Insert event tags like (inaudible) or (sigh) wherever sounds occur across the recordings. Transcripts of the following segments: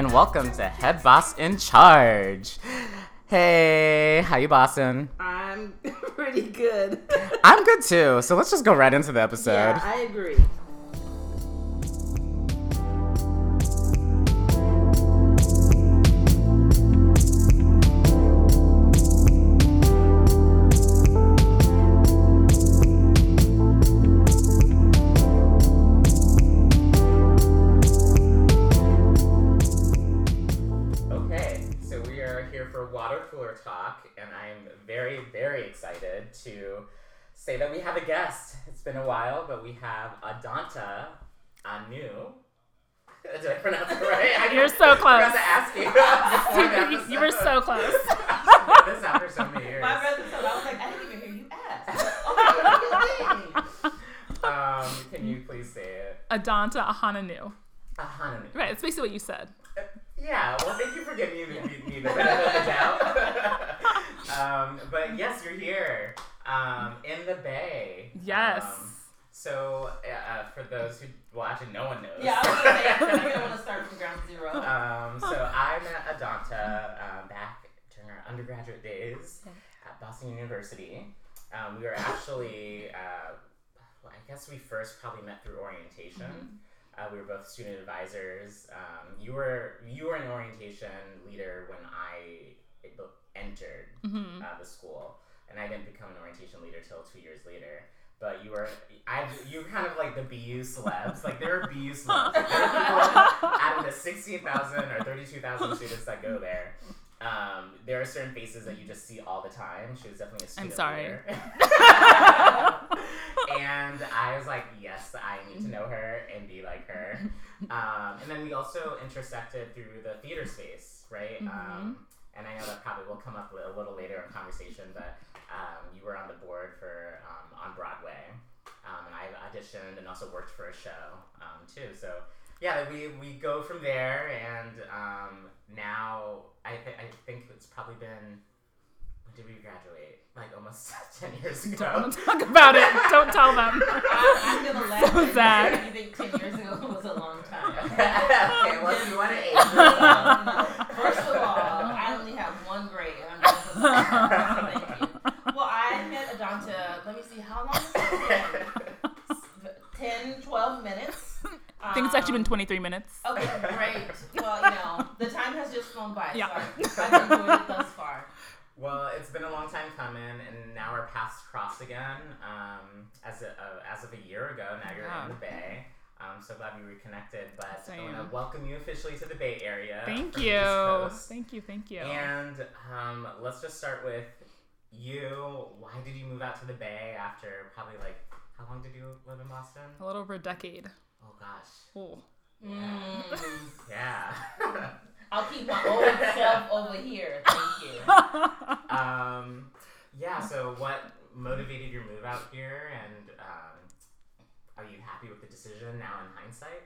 And welcome to Head Boss in Charge. Hey, how you bossing? I'm (laughs) pretty good. I'm good too. So let's just go right into the episode. yeah, I agree. Very, very excited to say that we have a guest. It's been a while, but we have Adanta Anu. (laughs) Did I pronounce it right? You're so close. (laughs) I forgot to ask you. You, (laughs) you were so close. this after so many years. My brother said, I was like, I didn't even hear you ask. oh, what do? Um, can you please say it? Adanta Ahananu. Ahana. Right, it's basically what you said. Yeah, well, thank you for giving me, me, me the benefit of the doubt. Um, but yes, you're here um, in the Bay. Yes. Um, so, uh, for those who, well, actually, no one knows. Yeah, I was going to say, you're going to want to start from ground zero. um, so, I met Adanta um, back during our undergraduate days at Boston University. Um, we were actually, uh, well, I guess we first probably met through orientation. Uh, we were both student advisors. Um, you were you were an orientation leader when I entered Mm-hmm. uh, the school, and I didn't become an orientation leader till two years later. But you were I you were kind of like the BU celebs. Like there were BU (laughs) celebs. Like, there were people out of the sixteen thousand or thirty two thousand students that go there. Um, there are certain faces that you just see all the time. She was definitely a student I'm sorry. (laughs) and I was like, yes, I need to know her and be like her. (laughs) Um, and then we also intersected through the theater space, right? Um, and I know that probably will come up a little later in conversation, but um, you were on the board for um, on Broadway, um, and I auditioned and also worked for a show um, too. So yeah, we, we go from there, and um, now I th- I think it's probably been when did we graduate? Like almost (laughs) ten years ago. Don't talk about it. Don't tell them. I, (laughs) I'm going to laugh. So at you sad. You think 10 years ago was a long time. (laughs) okay, well, if you want to age Um. First of all, I only have one grade. and I'm just like, thank you. (laughs) Well, I met Adanta, let me see, how long has it been? 10, 12 minutes. I think it's actually been 23 minutes. Okay, great. Well, you know, the time has just flown by, Yeah. so I've I've enjoyed it thus far. Well, it's been a long time coming, and now our paths cross again. Um, as a, uh, as of a year ago, now you're Yeah. in the Bay. I'm so glad we reconnected, but I Same. want to welcome you officially to the Bay Area. Thank you. Thank you. Thank you. And um, let's just start with you. Why did you move out to the Bay after probably like how long did you live in Boston? A little over a decade. Oh gosh. Oh. Mm, (laughs) Yeah. (laughs) I'll keep my old self over here. Thank you. (laughs) um, yeah. So what motivated your move out here, and um, are you happy with the decision now in hindsight?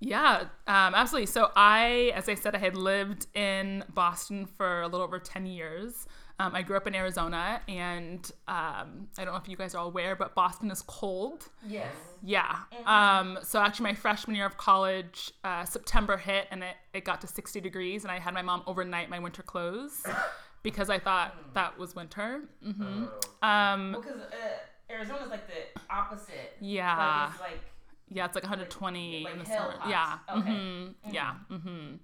Yeah, um, absolutely. So I, as I said, I had lived in Boston for a little over 10 years. Um, I grew up in Arizona, and um, I don't know if you guys are all aware, but Boston is cold. Yes. Yeah. Um, so actually, my freshman year of college, uh, September hit, and it, it got to 60 degrees, and I had my mom overnight my winter clothes (laughs) because I thought that was winter. hmm Oh. Um, Because uh, Arizona's like the opposite. yeah. Like, it's like, yeah, it's like 120 like in the hell summer. hot. Yeah. Okay. mhm, Yeah. Mm-hmm.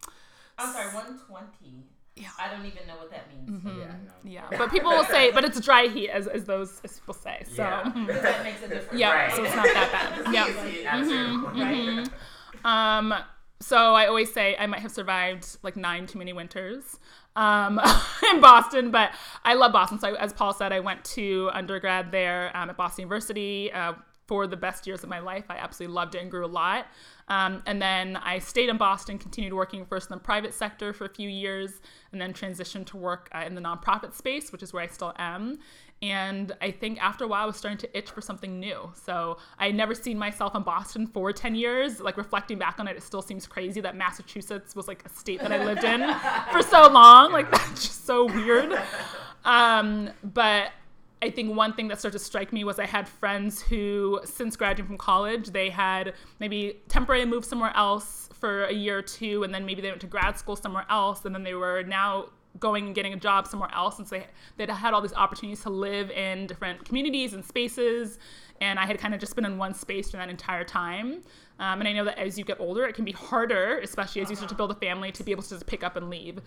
I'm sorry, 120. Yeah. I don't even know what that means. Yeah. No. Yeah, but people will say, but it's dry heat, as, as those as people say. So, Yeah. That makes a (laughs) difference. yeah, Right. so it's not that bad. Yeah. Easy answer. Right? Um, so I always say I might have survived like nine too many winters um, (laughs) in Boston, but I love Boston. So as Paul said, I went to undergrad there um, at Boston University uh, for the best years of my life. I absolutely loved it and grew a lot. Um, and then I stayed in Boston, continued working first in the private sector for a few years, and then transitioned to work uh, in the nonprofit space, which is where I still am. And I think after a while, I was starting to itch for something new. So I had never seen myself in Boston for 10 years. Like reflecting back on it, it still seems crazy that Massachusetts was like a state that I lived in (laughs) for so long. Like that's just so weird. Um, but I think one thing that started to strike me was I had friends who, since graduating from college, they had maybe temporarily moved somewhere else for a year or two, and then maybe they went to grad school somewhere else, and then they were now going and getting a job somewhere else and so they, they'd had all these opportunities to live in different communities and spaces and i had kind of just been in one space for that entire time um, and I know that as you get older, it can be harder, especially as you start to build a family, to be able to just pick up and leave.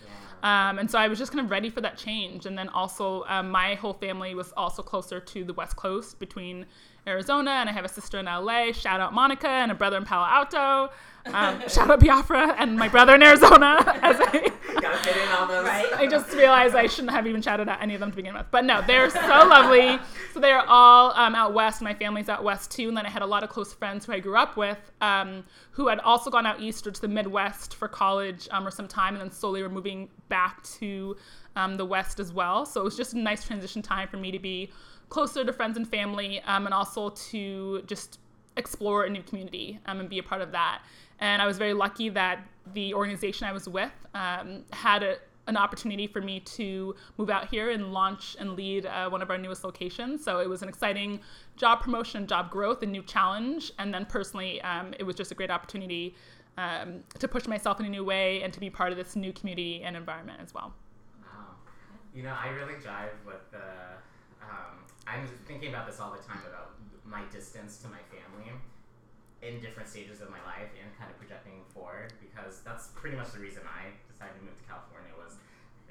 Um, and so I was just kind of ready for that change. And then also, um, my whole family was also closer to the West Coast between Arizona, and I have a sister in LA. Shout out Monica and a brother in Palo Alto. Um, shout out Biafra and my brother in Arizona. (laughs) As I, Gotta fit in all those. Right. I just realized I shouldn't have even shouted out any of them to begin with. But no, they're so lovely. So they're all um, out west. My family's out west too. And then I had a lot of close friends who I grew up with um, who had also gone out east or to the Midwest for college um, or some time and then slowly were moving back to um, the west as well. So it was just a nice transition time for me to be closer to friends and family um, and also to just explore a new community um, and be a part of that. And I was very lucky that the organization I was with um, had a, an opportunity for me to move out here and launch and lead uh, one of our newest locations. So it was an exciting job promotion, job growth, a new challenge. And then personally, um, it was just a great opportunity um, to push myself in a new way and to be part of this new community and environment as well. Wow. You know, I really jive with the. Um, I'm thinking about this all the time about my distance to my family in different stages of my life and kind of projecting forward because that's pretty much the reason I decided to move to California was,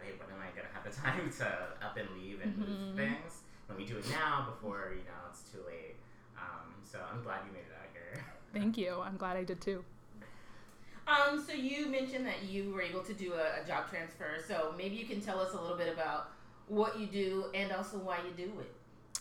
hey, when am I gonna have the (laughs) time to up and leave and move things? Let me do it now before you know it's too late. Um, so I'm glad you made it out here. (laughs) Thank you. I'm glad I did too. Um, so you mentioned that you were able to do a, a job transfer. So maybe you can tell us a little bit about what you do and also why you do it.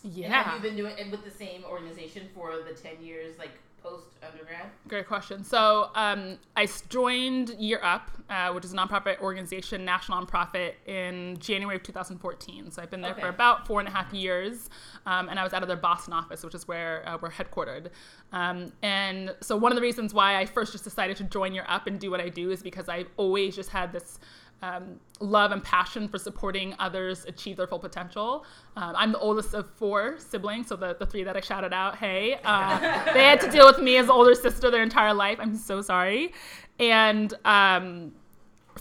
And Yeah. have you been doing it with the same organization for the ten years, like post undergrad? Great question. So um, I joined Year Up, uh, which is a nonprofit organization, national nonprofit, in January of 2014. So I've been there Okay. for about four and a half years, um, and I was out of their Boston office, which is where uh, we're headquartered. Um, and so one of the reasons why I first just decided to join Year Up and do what I do is because I've always just had this um, love and passion for supporting others achieve their full potential. Um, I'm the oldest of four siblings, so the, the three that I shouted out, hey, uh, (laughs) they had to deal with me as the older sister their entire life. I'm so sorry. And um,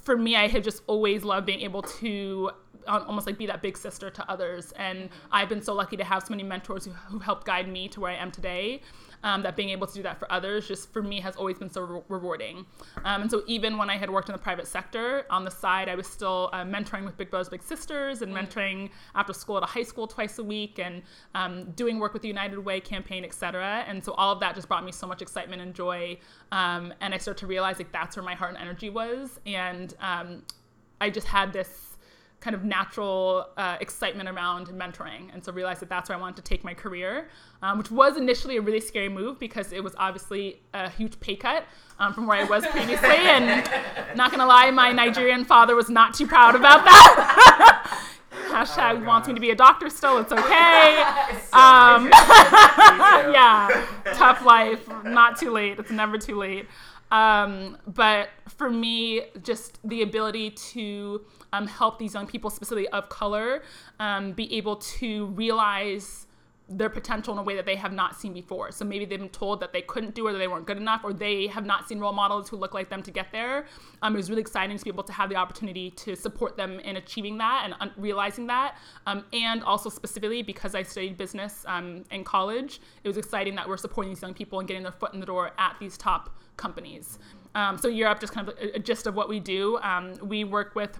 for me, I have just always loved being able to almost like be that big sister to others. And I've been so lucky to have so many mentors who, who helped guide me to where I am today. Um, that being able to do that for others, just for me, has always been so re- rewarding. Um, and so even when I had worked in the private sector, on the side, I was still uh, mentoring with Big Brothers Big Sisters and mentoring after school at a high school twice a week and um, doing work with the United Way campaign, et cetera. And so all of that just brought me so much excitement and joy. Um, and I started to realize like that's where my heart and energy was. And um, I just had this kind of natural uh, excitement around mentoring and so realized that that's where i wanted to take my career um, which was initially a really scary move because it was obviously a huge pay cut um, from where i was previously (laughs) and not gonna lie my nigerian father was not too proud about that (laughs) hashtag Oh, wants me to be a doctor still it's okay (laughs) So Um, I should- me too. yeah, tough life. Not too late. It's never too late. Um, but for me, just the ability to um, help these young people, specifically of color, um, be able to realize their potential in a way that they have not seen before. So maybe they've been told that they couldn't do it or they weren't good enough or they have not seen role models who look like them to get there. Um, it was really exciting to be able to have the opportunity to support them in achieving that and un- realizing that. Um, and also specifically because I studied business um, in college, it was exciting that we're supporting these young people and getting their foot in the door at these top companies. Um, so Year Up, just kind of a, a gist of what we do. Um, we work with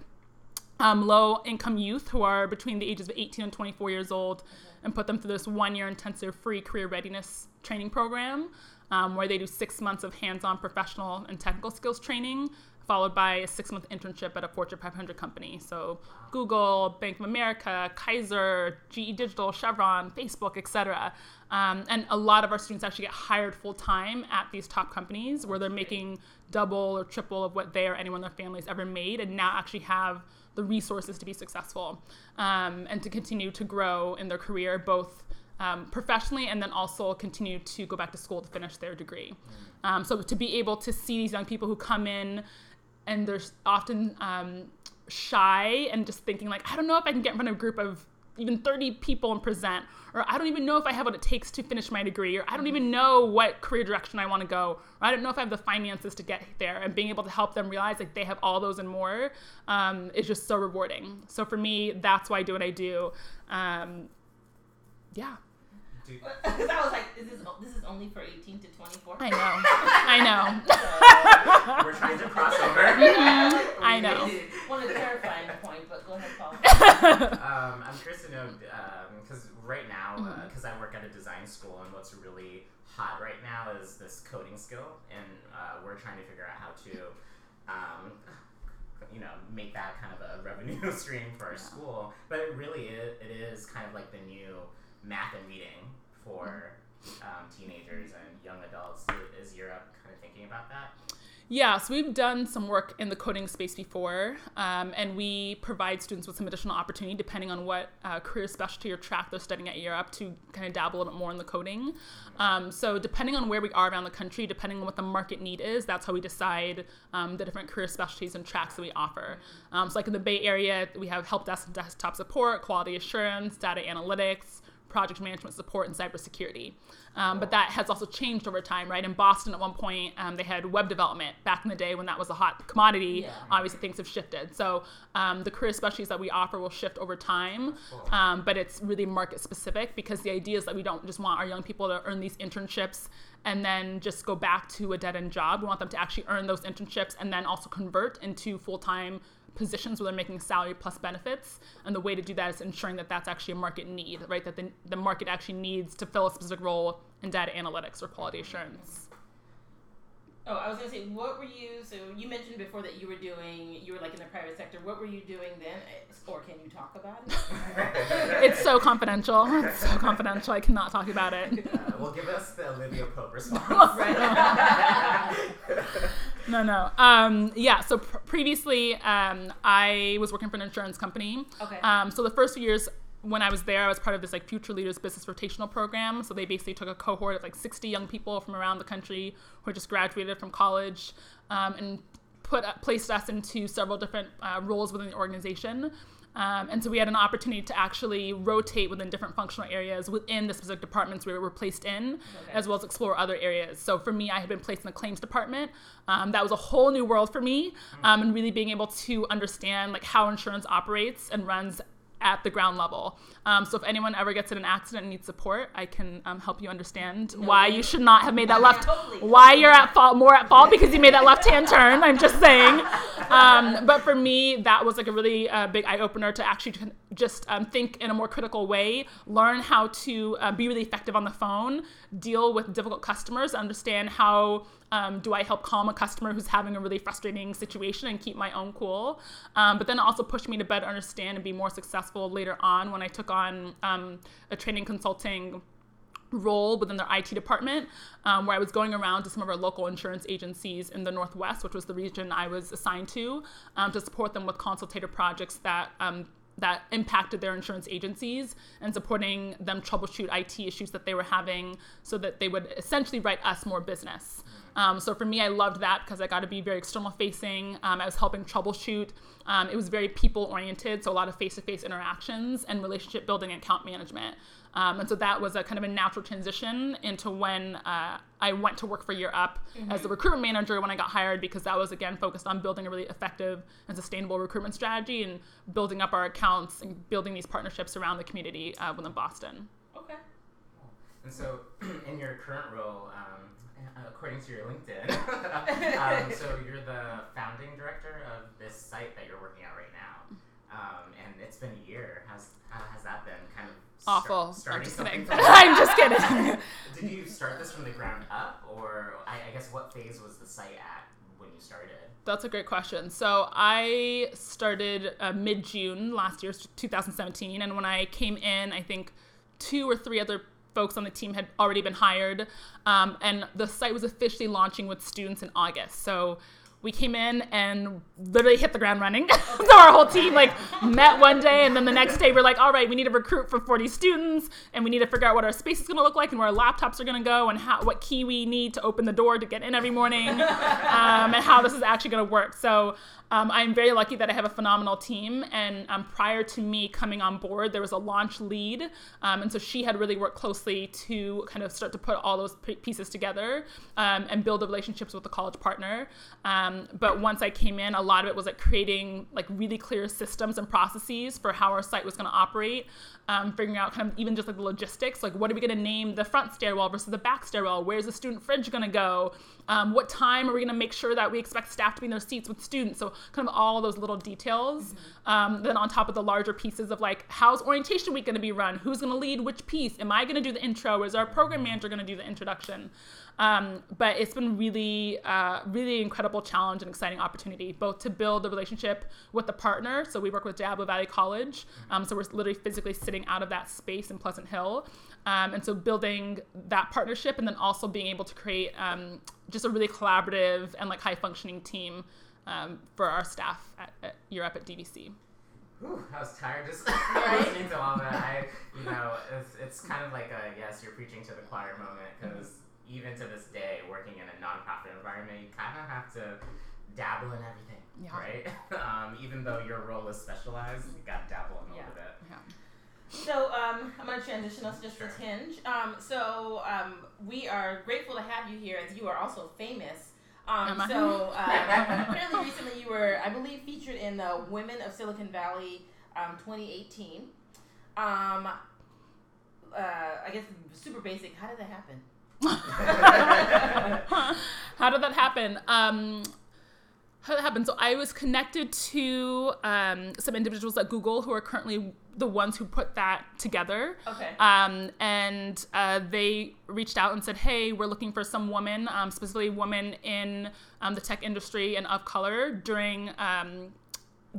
um, low income youth who are between the ages of 18 and 24 years old and put them through this one year intensive free career readiness training program um, where they do six months of hands on professional and technical skills training followed by a six month internship at a Fortune 500 company. So Google, Bank of America, Kaiser, GE Digital, Chevron, Facebook, etc. Um, and a lot of our students actually get hired full time at these top companies where they're making double or triple of what they or anyone in their families ever made and now actually have the resources to be successful um, and to continue to grow in their career, both um, professionally and then also continue to go back to school to finish their degree. Um, so to be able to see these young people who come in and they're often um, shy and just thinking like, I don't know if I can get in front of a group of even 30 people and present or i don't even know if i have what it takes to finish my degree or i don't even know what career direction i want to go or i don't know if i have the finances to get there and being able to help them realize like they have all those and more um, is just so rewarding so for me that's why i do what i do um, yeah because (laughs) I was like, is this this is only for eighteen to twenty four? I know, I know. (laughs) We're trying to cross over. Mm-hmm. (laughs) I know. One to clarifying point, but go ahead, Paul. Um, I'm curious to know because um, right now, because uh, I work at a design school, and what's really hot right now is this coding skill, and uh, we're trying to figure out how to. Um, you know, make that kind of a (laughs) revenue (laughs) stream for our yeah. school, but it really is, it is kind of like the new math and reading for um, teenagers and young adults. Is Year Up kind of thinking about that? Yeah, so we've done some work in the coding space before, um, and we provide students with some additional opportunity depending on what uh, career specialty or track they're studying at Year Up to kind of dabble a little bit more in the coding. Um, so depending on where we are around the country, depending on what the market need is, that's how we decide um, the different career specialties and tracks that we offer. Um, so like in the Bay Area, we have help desk and desktop support, quality assurance, data analytics project management support and cybersecurity. Um, but that has also changed over time, right? In Boston, at one point, um, they had web development back in the day when that was a hot commodity. Yeah. Obviously, things have shifted. So um, the career specialties that we offer will shift over time, um, but it's really market specific because the idea is that we don't just want our young people to earn these internships and then just go back to a dead end job. We want them to actually earn those internships and then also convert into full time positions where they're making salary plus benefits. And the way to do that is ensuring that that's actually a market need, right? That the, the market actually needs to fill a specific role in data analytics or quality assurance. Oh, I was gonna say, what were you? So you mentioned before that you were doing, you were like in the private sector. What were you doing then, or can you talk about it? (laughs) it's so confidential. It's so confidential. I cannot talk about it. Uh, well, give us the Olivia Pope response. (laughs) no, no. Um, yeah. So pr- previously, um, I was working for an insurance company. Okay. Um, so the first few years when I was there, I was part of this like Future Leaders Business Rotational Program. So they basically took a cohort of like 60 young people from around the country who had just graduated from college um, and put uh, placed us into several different uh, roles within the organization. Um, and so we had an opportunity to actually rotate within different functional areas within the specific departments we were placed in, okay. as well as explore other areas. So for me, I had been placed in the claims department. Um, that was a whole new world for me, um, and really being able to understand like how insurance operates and runs at the ground level. Um, so if anyone ever gets in an accident and needs support, I can um, help you understand no, why you should not have made that (laughs) left, totally. why you're at fault, more at fault because you made that left hand turn. I'm just saying. Um, but for me, that was like a really uh, big eye opener to actually just um, think in a more critical way, learn how to uh, be really effective on the phone, deal with difficult customers, understand how um, do I help calm a customer who's having a really frustrating situation and keep my own cool? Um, but then also pushed me to better understand and be more successful later on when I took on um, a training consulting role within their IT department, um, where I was going around to some of our local insurance agencies in the Northwest, which was the region I was assigned to, um, to support them with consultative projects that um, that impacted their insurance agencies and supporting them troubleshoot IT issues that they were having so that they would essentially write us more business. Um, so for me, I loved that because I got to be very external facing. Um, I was helping troubleshoot. Um, it was very people oriented, so a lot of face to face interactions and relationship building and account management. Um, and so that was a kind of a natural transition into when uh, I went to work for Year Up mm-hmm. as the recruitment manager when I got hired because that was again focused on building a really effective and sustainable recruitment strategy and building up our accounts and building these partnerships around the community uh, within Boston. Okay. And so, (clears throat) in your current role, um, (laughs) according to your LinkedIn. (laughs) um, so you're the founding director of this site that you're working at right now, um, and it's been a year. Has how has that been? Kind of awful. Start, (laughs) I'm just kidding. I'm just kidding. Did you start this from the ground up, or I, I guess what phase was the site at when you started? That's a great question. So I started uh, mid June last year, 2017, and when I came in, I think two or three other folks on the team had already been hired, um, and the site was officially launching with students in August. So we came in and literally hit the ground running. (laughs) so our whole team like met one day, and then the next day we're like, all right, we need to recruit for 40 students, and we need to figure out what our space is going to look like, and where our laptops are going to go, and how what key we need to open the door to get in every morning, (laughs) um, and how this is actually going to work. So um, I'm very lucky that I have a phenomenal team. And um, prior to me coming on board, there was a launch lead. Um, and so she had really worked closely to kind of start to put all those pieces together um, and build the relationships with the college partner. Um, but once I came in, a lot of it was like creating like really clear systems and processes for how our site was going to operate. Um, figuring out kind of even just like the logistics, like what are we going to name the front stairwell versus the back stairwell? Where's the student fridge going to go? Um, what time are we going to make sure that we expect staff to be in their seats with students? So kind of all those little details. Mm-hmm. Um, then on top of the larger pieces of like, how's orientation week going to be run? Who's going to lead which piece? Am I going to do the intro? Is our program manager going to do the introduction? Um, but it's been really, uh, really incredible challenge and exciting opportunity, both to build the relationship with the partner. So we work with Diablo Valley College. Um, so we're literally physically sitting out of that space in Pleasant Hill. Um, and so building that partnership and then also being able to create um, just a really collaborative and like high functioning team um, for our staff at, at Year Up at DVC. Whew, I was tired just (laughs) (laughs) listening to all that. I, you know, it's, it's kind of like a yes, you're preaching to the choir moment because. Even to this day, working in a nonprofit environment, you kind of have to dabble in everything, yeah. right? (laughs) um, even though your role is specialized, you got to dabble in a yeah. little bit. Yeah. So um, I'm going to transition us just a tinge. Um, so um, we are grateful to have you here, as you are also famous. Um, so uh, (laughs) apparently recently you were, I believe, featured in the Women of Silicon Valley um, 2018. Um, uh, I guess super basic. How did that happen? (laughs) How did that happen? Um, how that happened. So I was connected to um, some individuals at Google who are currently the ones who put that together. Okay. Um, and uh, they reached out and said, "Hey, we're looking for some women, um, specifically women in um, the tech industry and of color during."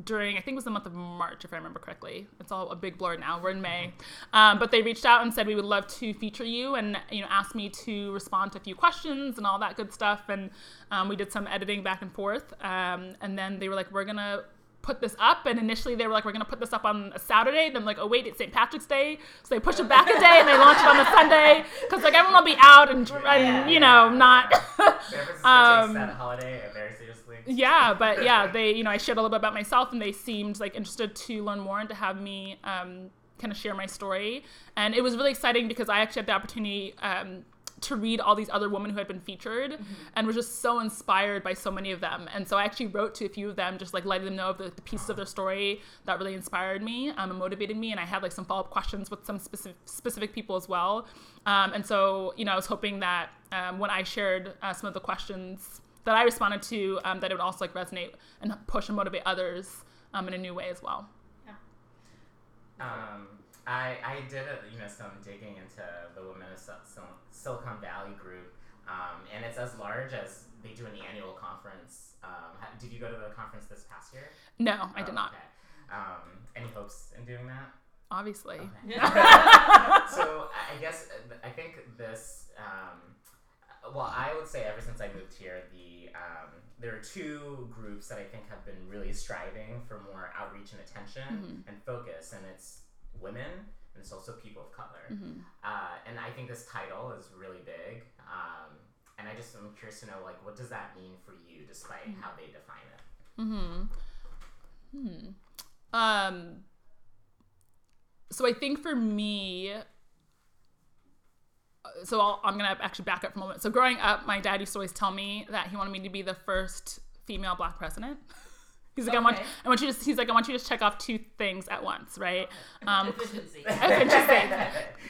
During I think it was the month of March, if I remember correctly. It's all a big blur now. We're in May, um, but they reached out and said we would love to feature you, and you know asked me to respond to a few questions and all that good stuff. And um, we did some editing back and forth, um, and then they were like, "We're gonna put this up. And initially they were like we're going to put this up on a saturday. Then like oh wait it's st patrick's day. So they push it back a day and they launch it on a sunday. Because like everyone will be out and, and you know not (laughs) um, that holiday very seriously yeah but yeah they you know i shared a little bit about myself and they seemed like interested to learn more and to have me um, kind of share my story and it was really exciting because i actually had the opportunity um, to read all these other women who had been featured mm-hmm. and was just so inspired by so many of them. And so I actually wrote to a few of them, just like letting them know of the, the pieces of their story that really inspired me um, and motivated me. And I had like some follow up questions with some specific specific people as well. Um, and so you know, I was hoping that um, when I shared uh, some of the questions that I responded to, um, that it would also like resonate and push and motivate others um, in a new way as well. Yeah. Um, I, I did a, you know some digging into the Women of Silicon Valley group, um, and it's as large as they do an annual conference. Um, did you go to the conference this past year? No, I did not. Okay. Um, any hopes in doing that? Obviously. Okay. (laughs) (laughs) so I guess I think this. Well, I would say ever since I moved here, the um, there are two groups that I think have been really striving for more outreach and attention mm-hmm. and focus, and it's women and it's also people of color. Mm-hmm. Uh, and I think this title is really big. Um, and I just am curious to know, like, what does that mean for you, despite mm-hmm. how they define it? Hmm. Hmm. Um. So I think for me, so i am gonna actually back up for a moment. So growing up, my dad used to always tell me that he wanted me to be the first female black president. (laughs) He's like, okay. I want, I want you to. He's like, I want you to check off two things at once, right? Um, efficiency. (laughs) efficiency.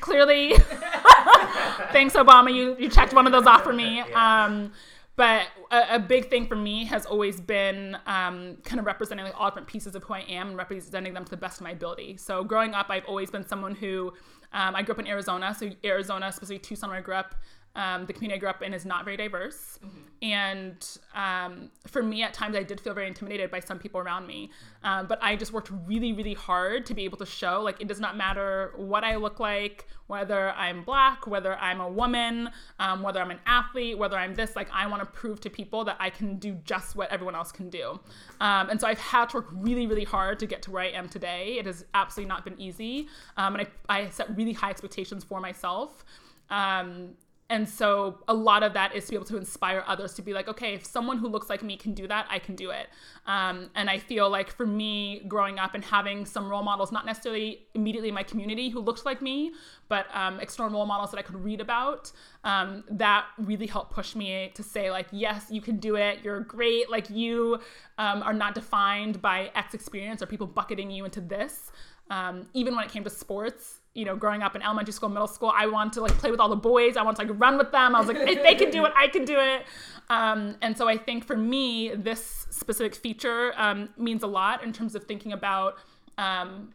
Clearly, (laughs) thanks, Obama. You you checked one of those off for me. Um, but a, a, big thing for me has always been um, kind of representing like all different pieces of who I am and representing them to the best of my ability. So growing up, I've always been someone who um, I grew up in Arizona. So Arizona, specifically Tucson, where I grew up, um, the community I grew up in is not very diverse. Mm-hmm. And um, for me, at times, I did feel very intimidated by some people around me. Um, but I just worked really, really hard to be able to show like it does not matter what I look like, whether I'm black, whether I'm a woman, um, whether I'm an athlete, whether I'm this. Like, I want to prove to people that I can do just what everyone else can do. Um, and so I've had to work really, really hard to get to where I am today. It has absolutely not been easy. Um, and I, I set really high expectations for myself. Um, and so a lot of that is to be able to inspire others to be like okay if someone who looks like me can do that i can do it. Um, and i feel like for me growing up and having some role models not necessarily immediately in my community who looked like me but um, external role models that i could read about um, that really helped push me to say like yes you can do it. You're great. Like you um, are not defined by x experience or people bucketing you into this. Um, even when it came to sports you know, growing up in elementary school, middle school, I wanted to like play with all the boys. I wanted to like run with them. I was like, if they can do it, I can do it. Um, and so I think for me, this specific feature um, means a lot in terms of thinking about um,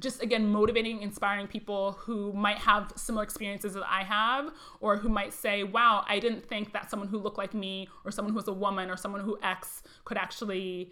just again motivating, inspiring people who might have similar experiences that I have, or who might say, "Wow, I didn't think that someone who looked like me, or someone who was a woman, or someone who X could actually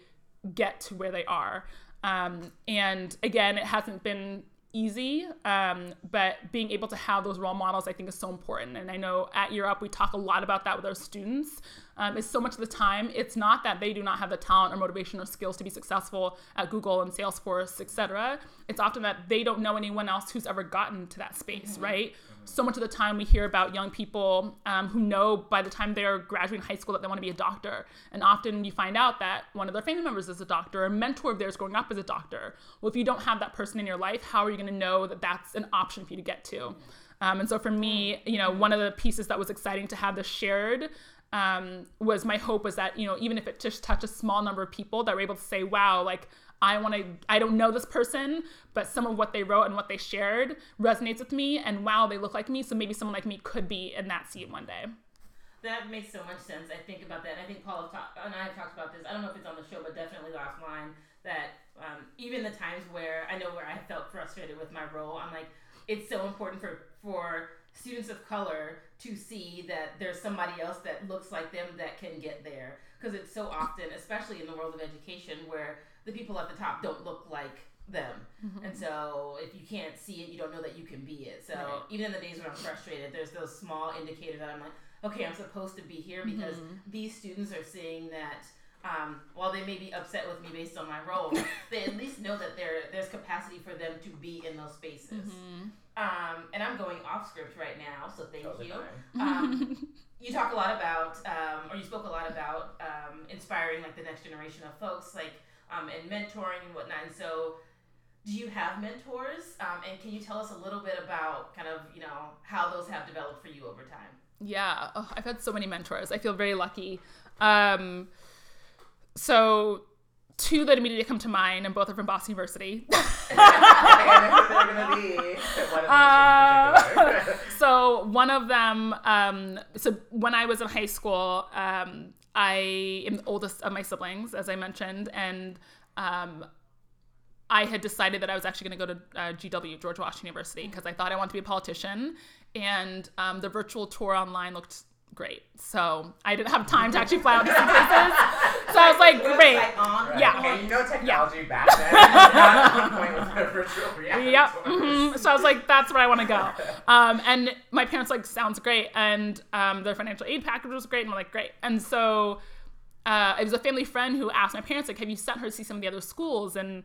get to where they are." Um, and again, it hasn't been easy um, but being able to have those role models i think is so important. And i know at Year Up we talk a lot about that with our students. Um, is so much of the time it's not that they do not have the talent or motivation or skills to be successful at google and salesforce etc it's often that they don't know anyone else who's ever gotten to that space mm-hmm. right so much of the time we hear about young people um, who know by the time they're graduating high school that they want to be a doctor. And often you find out that one of their family members is a doctor, a mentor of theirs growing up is a doctor. Well, if you don't have that person in your life, how are you going to know that that's an option for you to get to? Um, and so for me, you know, one of the pieces that was exciting to have this shared um, was my hope was that, you know, even if it just touched a small number of people that were able to say, wow, like, I want to, I don't know this person, but some of what they wrote and what they shared resonates with me. And wow, they look like me. So maybe someone like me could be in that seat one day. That makes so much sense. I think about that. I think Paul talk, and I have talked about this. I don't know if it's on the show, but definitely offline. That um, even the times where I know where I felt frustrated with my role, I'm like, it's so important for for students of color to see that there's somebody else that looks like them that can get there because it's so often especially in the world of education where the people at the top don't look like them. Mm-hmm. And so if you can't see it, you don't know that you can be it. So right. even in the days when I'm frustrated, there's those small indicators that I'm like, okay, I'm supposed to be here because mm-hmm. these students are seeing that um, while they may be upset with me based on my role, (laughs) they at least know that there there's capacity for them to be in those spaces. Mm-hmm. Um, and I'm going off script right now, so thank totally you. Um, (laughs) you talk a lot about, um, or you spoke a lot about um, inspiring like the next generation of folks, like um, and mentoring and whatnot. And so, do you have mentors? Um, and can you tell us a little bit about kind of you know how those have developed for you over time? Yeah, oh, I've had so many mentors. I feel very lucky. Um, so two that immediately come to mind, and both are from Boston University. (laughs) uh, (laughs) so one of them, um, so when I was in high school, um, I am the oldest of my siblings, as I mentioned, and um, I had decided that I was actually going to go to uh, GW, George Washington University, because I thought I wanted to be a politician. And um, the virtual tour online looked great. So I didn't have time to actually fly out to some places. So I was like, great. Right. Yeah. Okay, you know technology yeah. back then (laughs) not point with virtual reality. Yep. Mm-hmm. So I was like, that's where I want to go. Um, and my parents like, sounds great. And um, their financial aid package was great. And we're like, great. And so uh, it was a family friend who asked my parents, like, have you sent her to see some of the other schools? And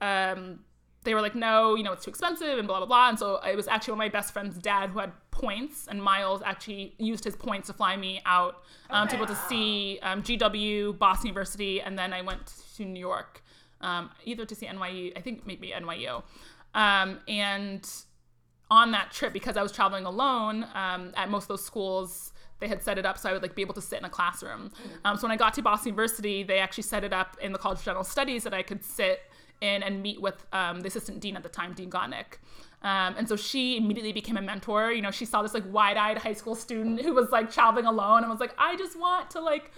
um, they were like, no, you know, it's too expensive and blah, blah, blah. And so it was actually one of my best friend's dad who had points, and Miles actually used his points to fly me out um, okay. to be able to see um, GW, Boston University, and then I went to New York, um, either to see NYU, I think maybe NYU. Um, and on that trip, because I was traveling alone um, at most of those schools, they had set it up so I would like be able to sit in a classroom. Mm. Um, so when I got to Boston University, they actually set it up in the College of General Studies that I could sit in and meet with um, the assistant dean at the time, Dean Gottnick. Um, and so she immediately became a mentor. You know, she saw this like wide-eyed high school student who was like traveling alone and was like, I just want to like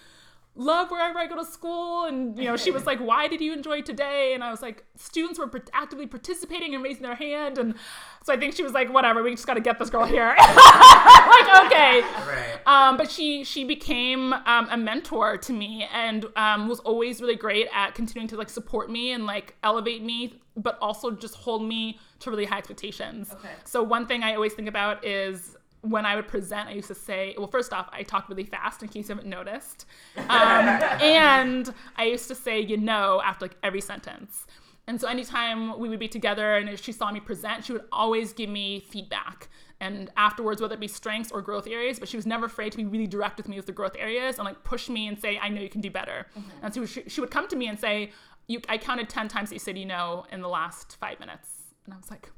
love wherever I go to school. And, you know, she was like, why did you enjoy today? And I was like, students were actively participating and raising their hand. And so I think she was like, whatever, we just got to get this girl here. (laughs) like, okay. Right. Um, but she, she became um, a mentor to me and um, was always really great at continuing to like support me and like elevate me, but also just hold me to really high expectations. Okay. So one thing I always think about is when I would present, I used to say, well, first off, I talk really fast in case you haven't noticed. Um, (laughs) and I used to say, you know, after like every sentence. And so anytime we would be together and if she saw me present, she would always give me feedback. And afterwards, whether it be strengths or growth areas, but she was never afraid to be really direct with me with the growth areas and like push me and say, I know you can do better. Mm-hmm. And so she, she would come to me and say, you, I counted 10 times that you said you know in the last five minutes. And I was like,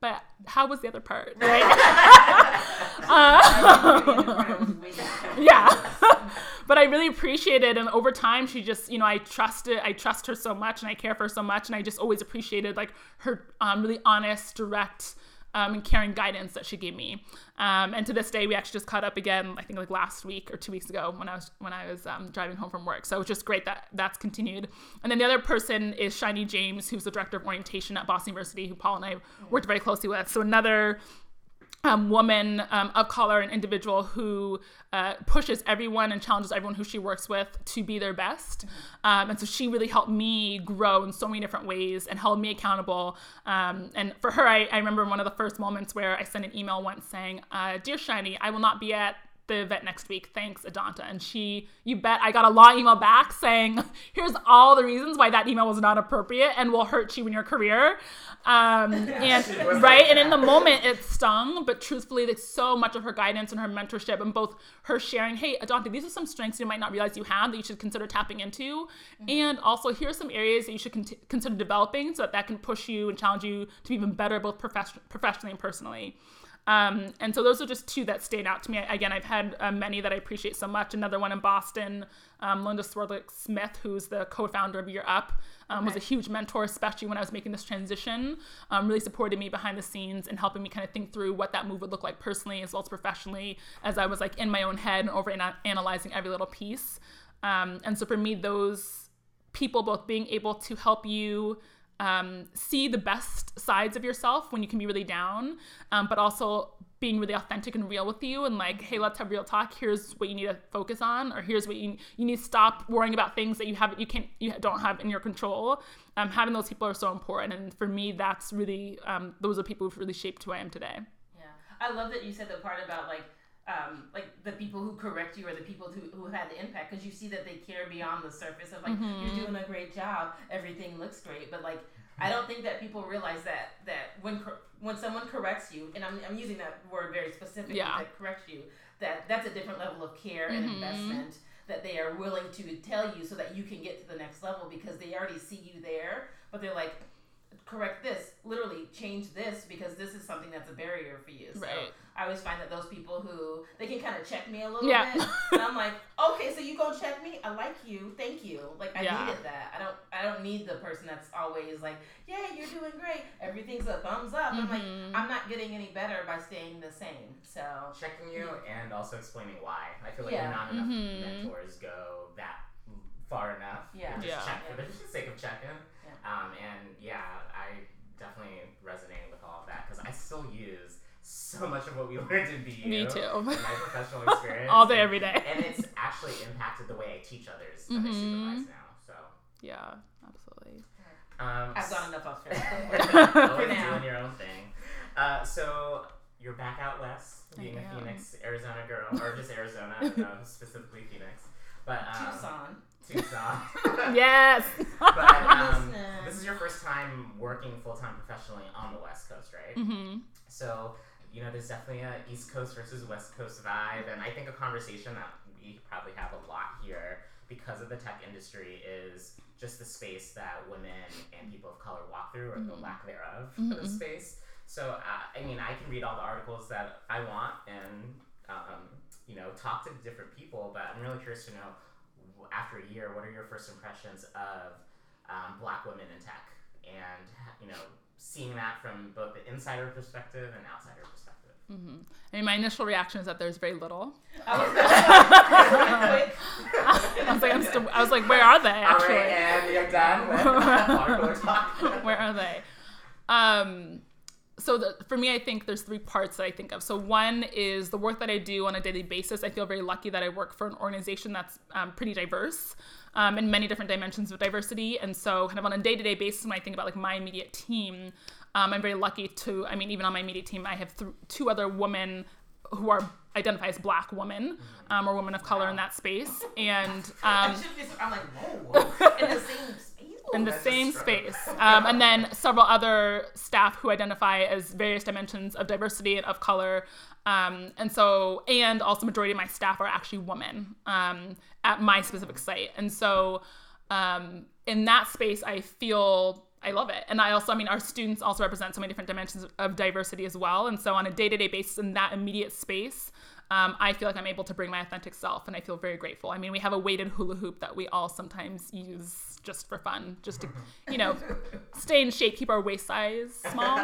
but how was the other part? (laughs) Right? uh, (laughs) yeah. (laughs) but I really appreciate it. And over time, she just, you know, I trusted, I trust her so much and I care for her so much. And I just always appreciated like her um, really honest, direct, um, and caring guidance that she gave me. Um, and to this day, we actually just caught up again. I think like last week or two weeks ago when I was when I was um, driving home from work. So it's just great that that's continued. And then the other person is Shiny James, who's the director of orientation at Boston University, who Paul and I worked very closely with. So another um, woman um, of color, an individual who uh, pushes everyone and challenges everyone who she works with to be their best. Um, and so she really helped me grow in so many different ways and held me accountable. Um, and for her, I, I, remember one of the first moments where I sent an email once saying, uh, Dear Shiny, I will not be at the event next week. Thanks, Adanta. And she, you bet, I got a long email back saying, here's all the reasons why that email was not appropriate and will hurt you in your career. Um, (laughs) and right, and in the moment it stung, but truthfully, there's so much of her guidance and her mentorship, and both her sharing, "Hey, Adanta, these are some strengths you might not realize you have that you should consider tapping into, mm-hmm. and also here's some areas that you should con- consider developing so that that can push you and challenge you to be even better, both profession- professionally and personally." Um, and so those are just two that stand out to me. Again, I've had uh, many that I appreciate so much. Another one in Boston, um, Linda Swerdlick Smith, who's the co-founder of Year Up, um, okay. was a huge mentor, especially when I was making this transition. Um, really supported me behind the scenes and helping me kind of think through what that move would look like personally as well as professionally, as I was like in my own head and over analyzing every little piece. Um, and so for me, those people both being able to help you um, see the best sides of yourself when you can be really down, um, but also being really authentic and real with you and like, hey, let's have real talk. Here's what you need to focus on, or here's what you you need to stop worrying about things that you have you can't you don't have in your control. Um, having those people are so important, and for me, that's really um, those are people who've really shaped who I am today. Yeah, I love that you said the part about like um, like the people who correct you or the people who, who had the impact because you see that they care beyond the surface of like mm-hmm. you're doing a great job everything looks great but like I don't think that people realize that that when when someone corrects you and I'm, I'm using that word very specifically yeah. that corrects you that that's a different level of care and mm-hmm. investment that they are willing to tell you so that you can get to the next level because they already see you there but they're like correct this, literally change this because this is something that's a barrier for you. So right. I always find that those people who they can kind of check me a little yeah. bit, (laughs) and I'm like, okay, so you go check me. I like you, thank you. Like I yeah. needed that. I don't, I don't need the person that's always like, yeah, you're doing great. Everything's a thumbs up. Mm-hmm. I'm like, mm-hmm. I'm not getting any better by staying the same. So checking you yeah. and also explaining why. I feel like not enough mm-hmm. mentors go that far enough. Yeah, just check for the (laughs) sake of checking. Um, and yeah, I definitely resonate with all of that because I still use so much of what we (laughs) learned in BU. Me too. In my (laughs) professional experience. all day, every day. and it's actually impacted the way I teach others that mm-hmm. I supervise now. So. Yeah, absolutely. Um, I've got enough off Always doing your own thing. Uh, so you're back out west, being a Phoenix, Arizona girl, or just Arizona, know, specifically Phoenix. But um, Tucson. Tucson. (laughs) yes. but um, this is your first time working full time professionally on the West Coast, right? Mm-hmm. So you know, there's definitely a East Coast versus West Coast vibe, and I think a conversation that we probably have a lot here because of the tech industry is just the space that women and people of color walk through, or mm-hmm. the lack thereof mm-hmm. for the space. So, uh, I mean, I can read all the articles that I want and, um, you know, talk to different people, but I'm really curious to know after a year, what are your first impressions of um, black women in tech? And, you know, seeing that from both the insider perspective and outsider perspective. Mm-hmm. I mean, my initial reaction is that there's very little. (laughs) I was, I was like, I'm like, where are they? Actually, All right, and you're done with water (laughs) talk. where are they? Um, so the, for me, I think there's three parts that I think of. So one is the work that I do on a daily basis. I feel very lucky that I work for an organization that's um, pretty diverse um, in many different dimensions of diversity. And so, kind of on a day-to-day basis, when I think about like my immediate team, um, I'm very lucky to. I mean, even on my immediate team, I have th- two other women who are identify as black women um, or women of color in that space, and (laughs) um, I'm like, whoa, in the same. In the same space. (laughs) Um, and then several other staff who identify as various dimensions of diversity and of color. Um, and so, and also majority of my staff are actually women um, at my specific site. And so, um, in that space, I feel I love it. And I also, I mean, our students also represent so many different dimensions of diversity as well. And so, on a day to day basis in that immediate space, um, I feel like I'm able to bring my authentic self, and I feel very grateful. I mean, we have a weighted hula hoop that we all sometimes use just for fun, just to, you know, (laughs) stay in shape, keep our waist size small.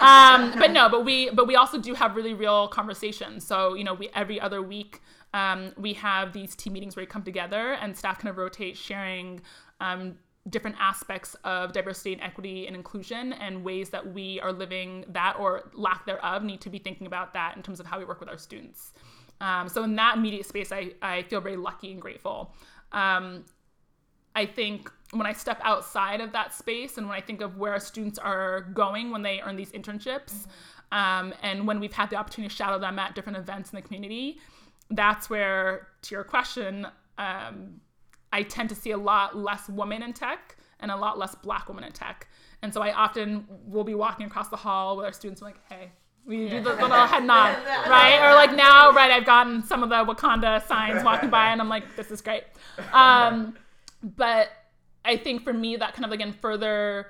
Um, but no, but we, but we also do have really real conversations. So you know, we every other week um, we have these team meetings where we come together and staff kind of rotate sharing. Um, different aspects of diversity and equity and inclusion and ways that we are living that or lack thereof need to be thinking about that in terms of how we work with our students um, so in that immediate space I, I feel very lucky and grateful um, i think when i step outside of that space and when i think of where our students are going when they earn these internships um, and when we've had the opportunity to shadow them at different events in the community that's where to your question um, I tend to see a lot less women in tech and a lot less black women in tech. And so I often will be walking across the hall with our students like, hey, we do the little head nod, (laughs) right? Or like now, right, I've gotten some of the Wakanda signs walking by and I'm like, this is great. (laughs) Um, but I think for me, that kind of again further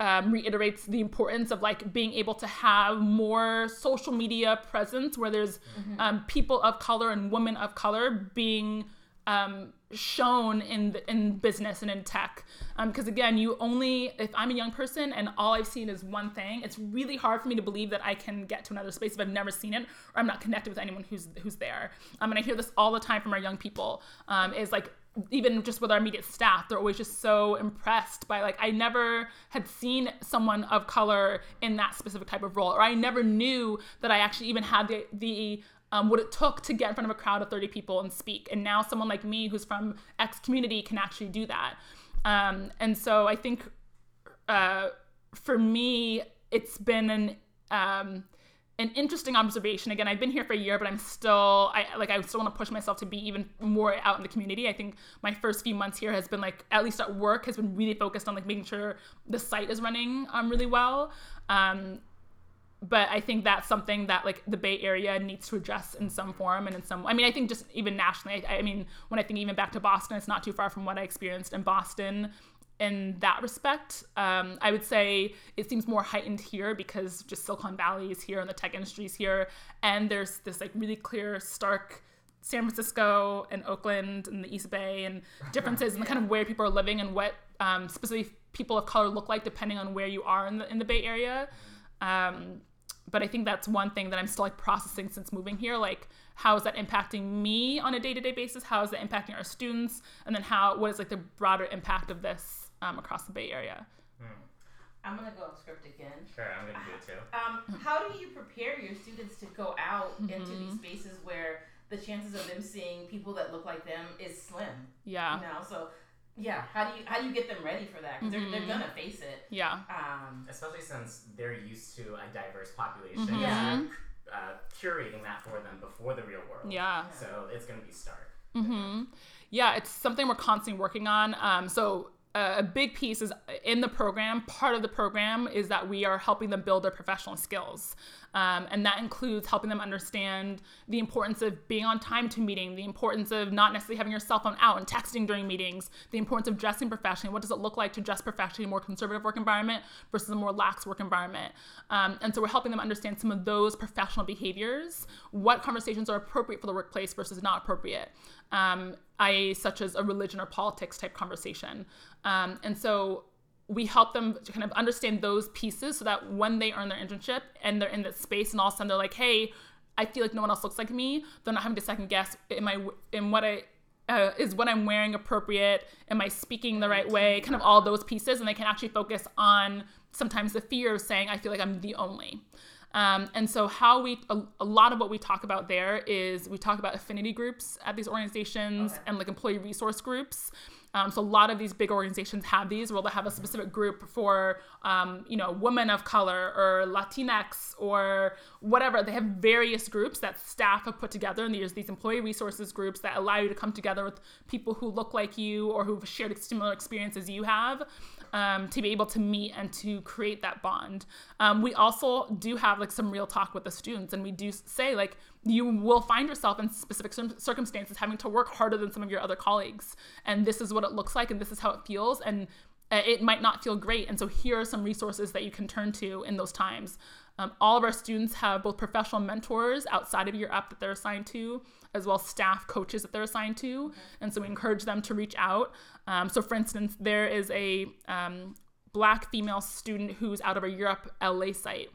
um, reiterates the importance of like being able to have more social media presence where there's um, people of color and women of color being um, shown in the, in business and in tech. Because again, you only if I'm a young person and all I've seen is one thing, it's really hard for me to believe that I can get to another space if I've never seen it or I'm not connected with anyone who's who's there. Um, and I hear this all the time from our young people. Um, is like even just with our immediate staff, they're always just so impressed by like I never had seen someone of color in that specific type of role, or I never knew that I actually even had the the um, what it took to get in front of a crowd of 30 people and speak. And now someone like me who's from X community can actually do that. Um, and so I think uh, for me, it's been an um, an interesting observation. Again, I've been here for a year, but I'm still I like I still want to push myself to be even more out in the community. I think my first few months here has been like at least at work has been really focused on like making sure the site is running um, really well. Um, but I think that's something that like the Bay Area needs to address in some form and in some. I mean, I think just even nationally. I, I mean, when I think even back to Boston, it's not too far from what I experienced in Boston in that respect. Um, I would say it seems more heightened here because just Silicon Valley is here and the tech industry is here, and there's this like really clear, stark San Francisco and Oakland and the East Bay and differences in the kind of where people are living and what um, specifically people of color look like depending on where you are in the in the Bay Area. Um, but I think that's one thing that I'm still like processing since moving here. Like, how is that impacting me on a day to day basis? How is that impacting our students? And then how what is like the broader impact of this um, across the Bay Area? I'm gonna go off script again. Sure, I'm gonna do it too. (sighs) Um, how do you prepare your students to go out into these spaces where the chances of them seeing people that look like them is slim? Yeah, You know, so yeah, how do you how do you get them ready for that? Because they're, they're gonna face it. yeah, Um, Especially since they're used to a diverse population. Mhm. Yeah. Uh, curating that for them before the real world. yeah. So it's gonna be stark. hmm Yeah, it's something we're constantly working on. Um, so a big piece is in the program. Part of the program is that we are helping them build their professional skills, um, and that includes helping them understand the importance of being on time to meeting, the importance of not necessarily having your cell phone out and texting during meetings, the importance of dressing professionally. What does it look like to dress professionally in a more conservative work environment versus a more lax work environment? Um, and so we're helping them understand some of those professional behaviors, what conversations are appropriate for the workplace versus not appropriate. Um, i.e., such as a religion or politics type conversation. Um, and so we help them to kind of understand those pieces so that when they earn their internship and they're in that space and all of a sudden they're like, hey, I feel like no one else looks like me, they're not having to second guess, am I, in what I, uh, is what I'm wearing appropriate? Am I speaking the right way? Kind of all those pieces, and they can actually focus on sometimes the fear of saying, I feel like I'm the only. Um, and so, how we, a, a, lot of what we talk about there is we talk about affinity groups at these organizations okay. and like employee resource groups. Um, so a lot of these big organizations have these where they'll have a specific group for, um, you know, women of color or Latinx or whatever. They have various groups that staff have put together, and there's these employee resources groups that allow you to come together with people who look like you or who've shared similar experiences you have um, to be able to meet and to create that bond. Um, we also do have like some real talk with the students, and we do say like you will find yourself in specific circumstances having to work harder than some of your other colleagues, and this is what it looks like, and this is how it feels, and uh, it might not feel great. And so here are some resources that you can turn to in those times. Um, all of our students have both professional mentors outside of Year Up that they're assigned to, as well as staff coaches that they're assigned to. And so we encourage them to reach out. Um, so, for instance, there is a um, black female student who's out of our Year Up LA site.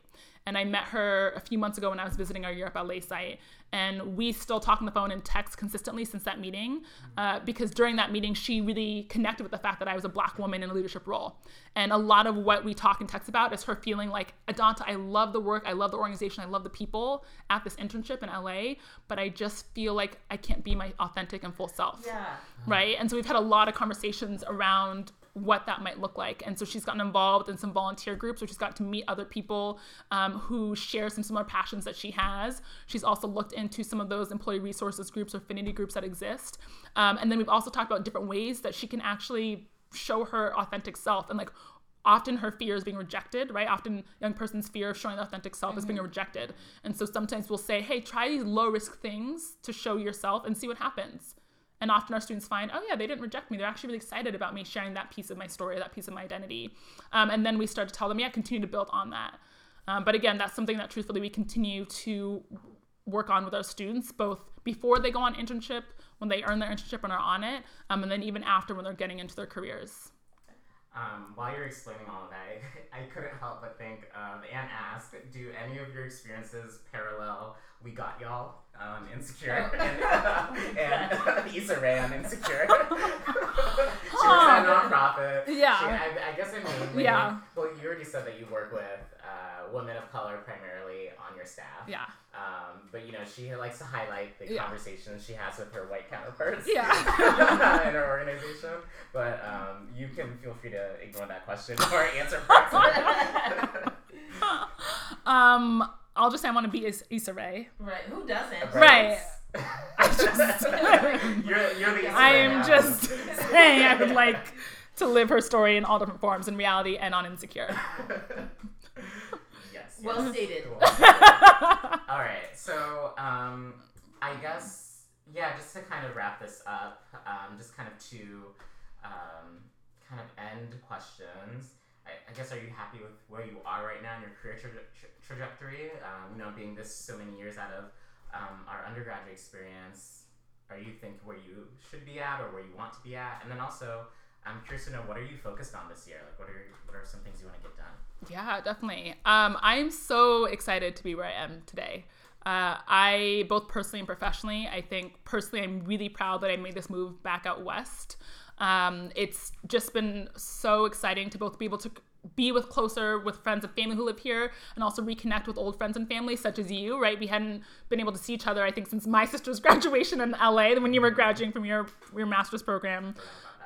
And I met her a few months ago when I was visiting our Year Up LA site. And we still talk on the phone and text consistently since that meeting uh, because during that meeting she really connected with the fact that i was a black woman in a leadership role. And a lot of what we talk and text about is her feeling like adanta i love the work i love the organization i love the people at this internship in la but i just feel like i can't be my authentic and full self. Yeah. Right? And so we've had a lot of conversations around what that might look like. And so she's gotten involved in some volunteer groups where she's got to meet other people um, who share some similar passions that she has. She's also looked into some of those employee resources groups or affinity groups that exist. Um, and then we've also talked about different ways that she can actually show her authentic self and like often her fear is being rejected, right? Often young person's fear of showing the authentic self mm-hmm. is being mm-hmm. rejected. And so sometimes we'll say, hey, try these low risk things to show yourself and see what happens. And often our students find, oh yeah, they didn't reject me. They're actually really excited about me sharing that piece of my story, that piece of my identity. Um, and then we start to tell them, yeah, continue to build on that. Um, but again, that's something that truthfully we continue to work on with our students, both before they go on internship, when they earn their internship and are on it, um, and then even after when they're getting into their careers. Um, while you're explaining all of that, I, (laughs) I couldn't help but think of and ask, do any of your experiences parallel We Got Y'all um, Insecure (laughs) (laughs) and, uh, and Issa Rae on Insecure? (laughs) she works at a nonprofit. Yeah. She, I, I, guess I mean, yeah. well, you already said that you work with uh, women of color primarily on your staff. Yeah. Um, but you know, she likes to highlight the yeah. conversations she has with her white counterparts. Yeah. (laughs) in her organization. But um, you can feel free to ignore that question or answer parts of it. um, I'll just say I want to be Issa Rae. Right. Who doesn't? Right. I just, you're, you're the I am now. just saying I would like to live her story in all different forms, in reality and on Insecure. Yes. Well stated. Cool. (laughs) All right. So, um, I guess, yeah, just to kind of wrap this up, um, just kind of to um, kind of end questions. I, I, guess, are you happy with where you are right now in your career tra- tra- trajectory? Um, you know, being this so many years out of um, our undergraduate experience, are you think where you should be at or where you want to be at? And then also, I'm curious to know what are you focused on this year? Like, what are what are some things you want to get done? Yeah, definitely. Um, I'm so excited to be where I am today. Uh, I both personally and professionally, I think personally, I'm really proud that I made this move back out west. Um, it's just been so exciting to both be able to be with closer with friends and family who live here and also reconnect with old friends and family such as you right we hadn't been able to see each other i think since my (laughs) sister's graduation in la when you were graduating from your your master's program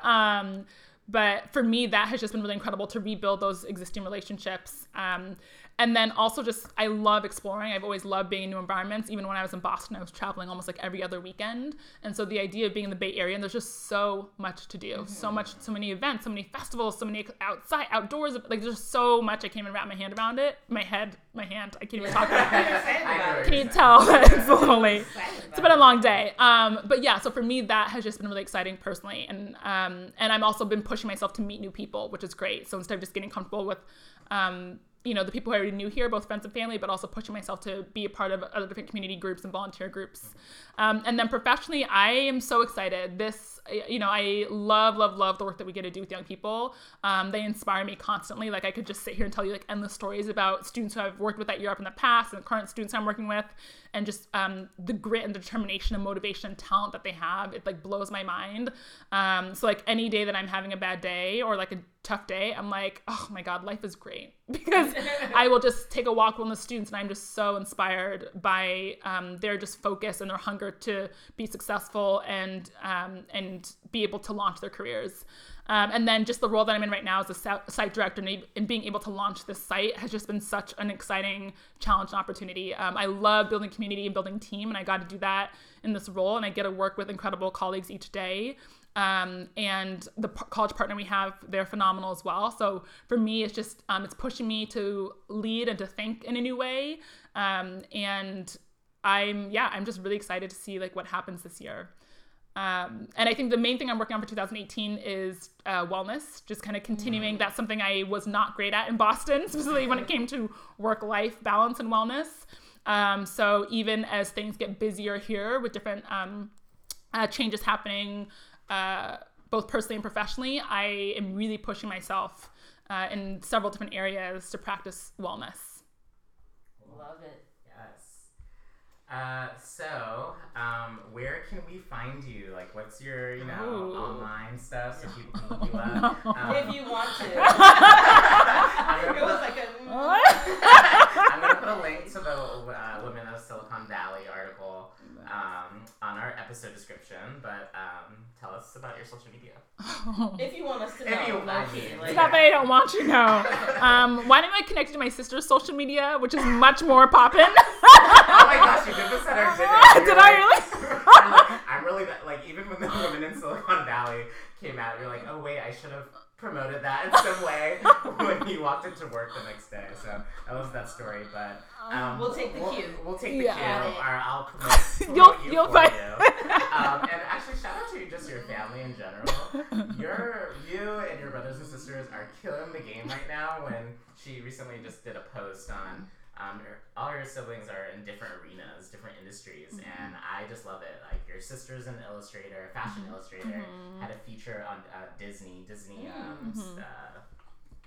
um, but for me, that has just been really incredible to rebuild those existing relationships. Um, and then also just I love exploring. I've always loved being in new environments. Even when I was in Boston, I was traveling almost like every other weekend. And so the idea of being in the Bay Area, and there's just so much to do, mm-hmm. so much, so many events, so many festivals, so many outside, outdoors. Like there's so much. I can't even wrap my hand around it. My head, my hand. I can't even talk about it. (laughs) Can you tell? it's a little late. It's been a long day. Um, but yeah, so for me, that has just been really exciting personally, and um, and I'm also been pushing myself to meet new people, which is great. So instead of just getting comfortable with um, you know the people who I already knew here, both friends and family, but also pushing myself to be a part of other different community groups and volunteer groups. Um, and then professionally, I am so excited. This, you know, I love, love, love the work that we get to do with young people. Um, they inspire me constantly. Like I could just sit here and tell you like endless stories about students who I've worked with at Year Up in the past and current students I'm working with, and just um, the grit and determination and motivation and talent that they have. It like blows my mind. Um, so like any day that I'm having a bad day or like a tough day, I'm like, oh my god, life is great (laughs) because (laughs) I will just take a walk with the students and I'm just so inspired by um, their just focus and their hunger to be successful and um, and be able to launch their careers. Um, and then just the role that I'm in right now as a site director and being able to launch this site has just been such an exciting challenge and opportunity. Um, I love building community and building team, and I got to do that in this role, and I get to work with incredible colleagues each day. Um, and the p- college partner we have, they're phenomenal as well. So for me, it's just um, it's pushing me to lead and to think in a new way. Um, and I'm yeah, I'm just really excited to see like what happens this year. Um, and I think the main thing I'm working on for 2018 is uh, wellness, just kind of continuing. Mm. That's something I was not great at in Boston, (laughs) specifically when it came to work life balance and wellness. Um, so even as things get busier here with different um, uh, changes happening, uh, both personally and professionally, I am really pushing myself uh, in several different areas to practice wellness. Love it. Yes. Uh, so, um, where can we find you? Like, what's your, you know, Ooh. online stuff so people can look you (laughs) up? Oh, um, if you want to. (laughs) I'm gonna, put, like a, (laughs) I'm gonna put a link to the uh, Women of Silicon Valley article um, on our episode description, but um, tell us about your social media. (laughs) if you want us to know. If you want like, it's not that I don't want you to know. (laughs) Um, why don't I connect to my sister's social media, which is much more poppin'? oh my gosh, you did this at our (laughs) dinner. did like, I really? I'm, like, I'm really, like, even when the women in Silicon Valley came out, you're like, oh wait, I should have promoted that in some way (laughs) when he walked into work the next day. So I love that story, but um, we'll take the we'll, cue. We'll take the yeah. cue, or I'll (laughs) promote, promote you'll, you you'll for find- you. (laughs) Um, and actually, shout out to you, just your family in general. Your you and your brothers and sisters are killing the game right now. When she recently just did a post on um, all your siblings are in different arenas, different industries, mm-hmm. and I just love it. Like your sister's an illustrator, fashion mm-hmm. illustrator, mm-hmm. had a feature on uh, Disney. Disney, um, mm-hmm. uh,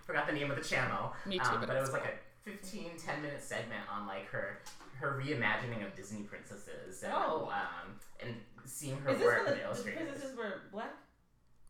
forgot the name of the channel. Me too, um, but, but it was like a 15, 10 minute segment on like her her reimagining of Disney princesses. And, oh. Um, and seeing her Is work with illustrators. The princesses were black.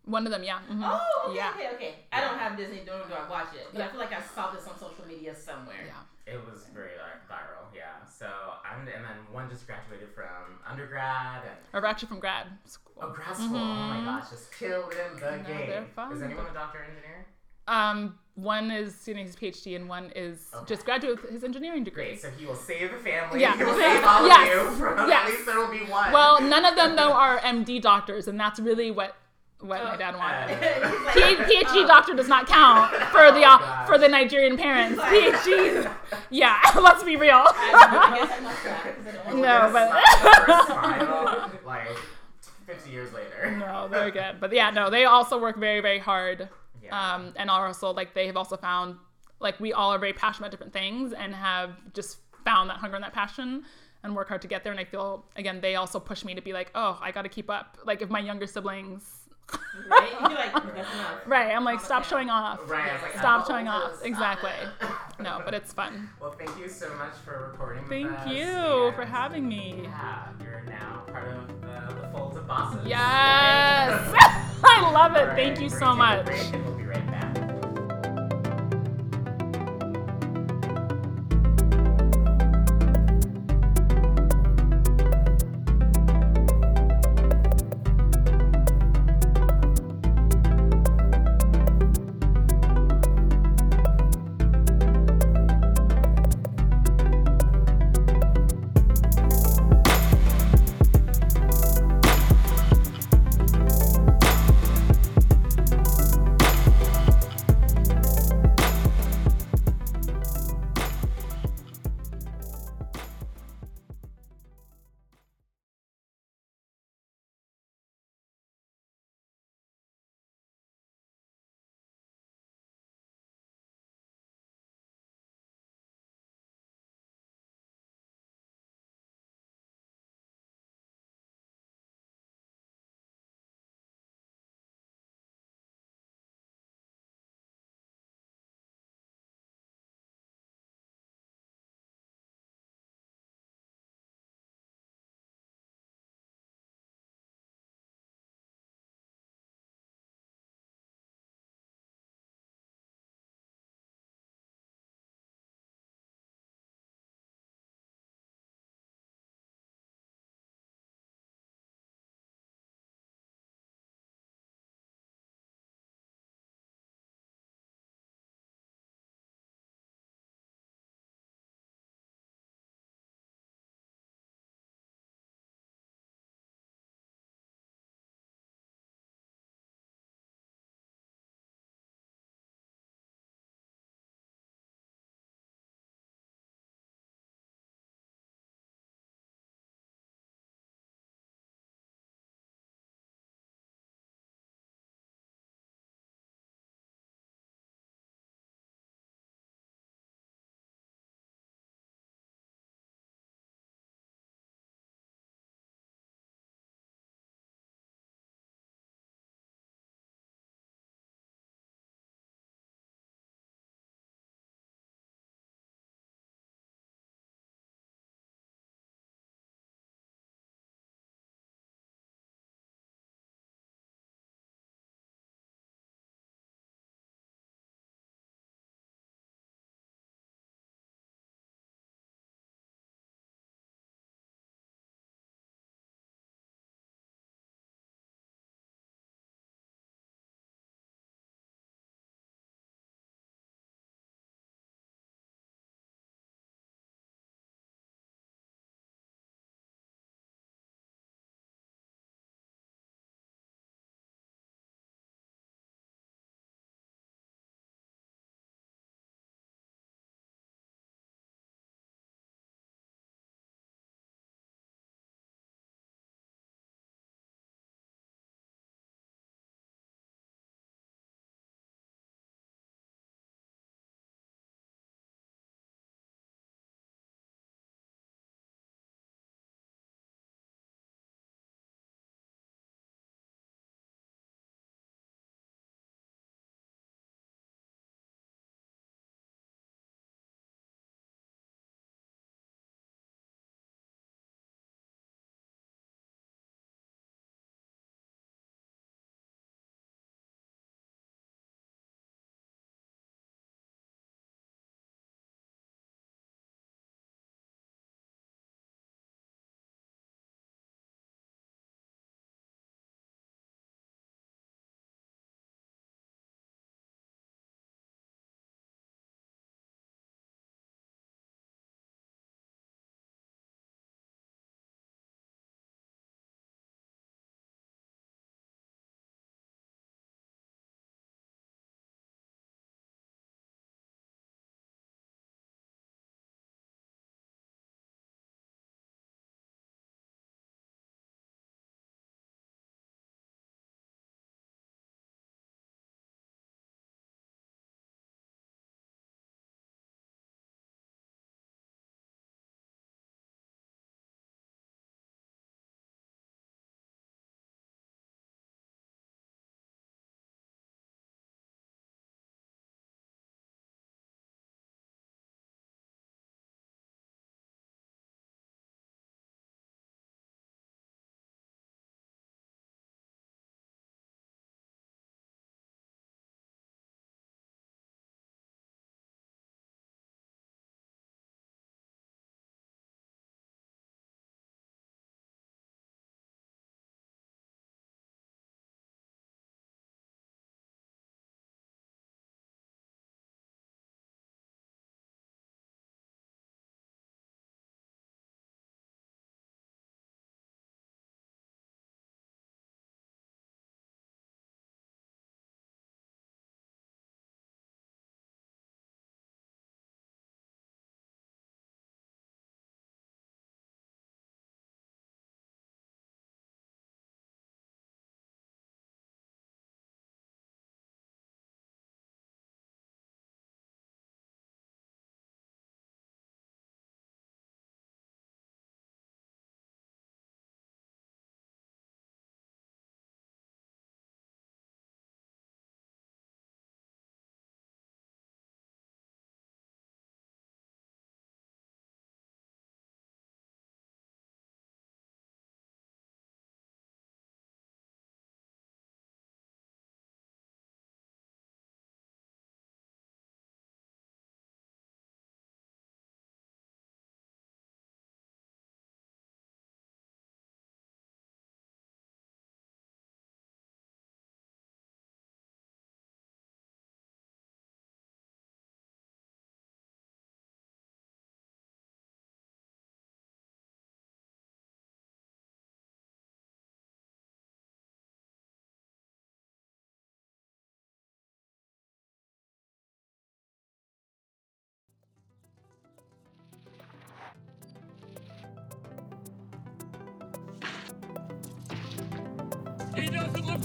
One of them, yeah. Mm-hmm. Oh, okay, yeah. okay, okay. I don't have Disney, nor do I watch it, but yeah. I feel like I saw this on social media somewhere. Yeah. It was very like, viral, yeah. So I'm, and then one just graduated from undergrad and. Or actually from grad school. Oh, grad school! Mm-hmm. Oh my mm-hmm. gosh, just killed in the no, game. Is anyone a doctor or engineer? Um, one is doing his PhD and one is okay. just graduated with his engineering degree. Great, so he will save the family. Yeah, (laughs) he will save all yes. of you. From, yes. At least there will be one. Well, none of them though are MD doctors, and that's really what what my dad wanted. (laughs) Uh, PhD doctor does not count for the uh, (laughs) oh, for the Nigerian parents. PhD, (laughs) yeah, let's be real. no, but like fifty years later. No, very good. But yeah, no, they also work very very hard, yeah. um, and also like they have also found like we all are very passionate about different things and have just found that hunger and that passion and work hard to get there. And I feel again they also push me to be like, oh, I got to keep up. Like if my younger siblings right? like, right. I'm like, stop showing off. Right. Like, stop showing off. (laughs) Exactly. no, but it's fun. Well, thank you so much for recording. Thank you for having me. Yeah, you're now part of uh, the fold of bosses. Yes. (laughs) (laughs) I love it. Right, thank you so much.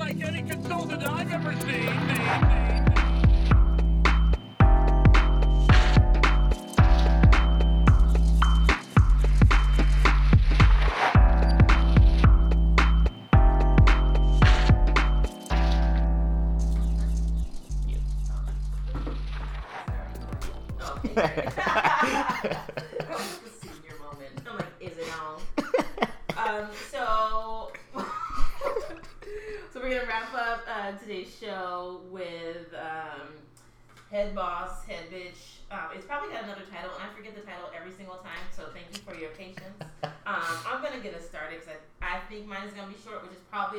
Unlike any consultant I've ever seen.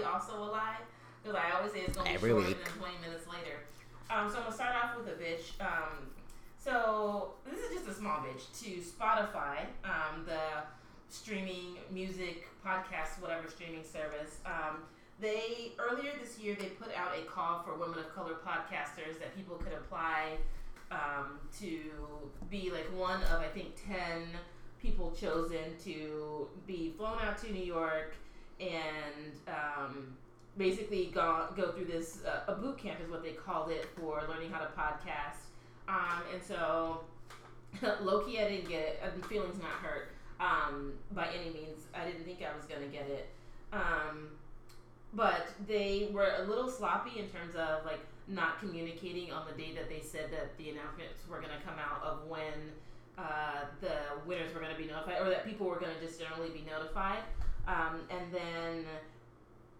Probably also a lie because I always say it's gonna be Every shorter week. than 20 minutes later. Um, so I'm gonna start off with a bitch. Um, so this is just a small bitch to Spotify, um, the streaming music podcast, whatever streaming service. Um, they earlier this year they put out a call for women of color podcasters that people could apply um, to be like one of I think ten people chosen to be flown out to New York and um, basically go go through this uh, a boot camp is what they called it for learning how to podcast. Um, and so (laughs) low key I didn't get it. Uh, feelings not hurt um, by any means. I didn't think I was gonna get it. Um, but they were a little sloppy in terms of like not communicating on the day that they said that the announcements were going to come out of when uh, the winners were going to be notified or that people were going to just generally be notified um, and then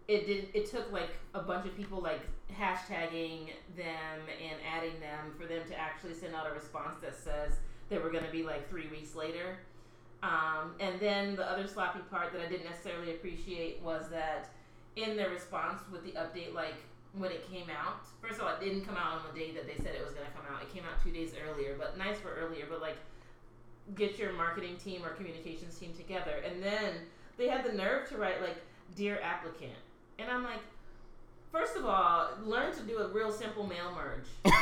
it did it took like a bunch of people like hashtagging them and adding them for them to actually send out a response that says they were going to be like three weeks later um, and then the other sloppy part that i didn't necessarily appreciate was that in their response with the update, like when it came out. First of all, it didn't come out on the day that they said it was going to come out. It came out two days earlier, but nice for earlier. But like, get your marketing team or communications team together. And then they had the nerve to write like, "Dear applicant," and I'm like. First of all, learn to do a real simple mail merge. (laughs)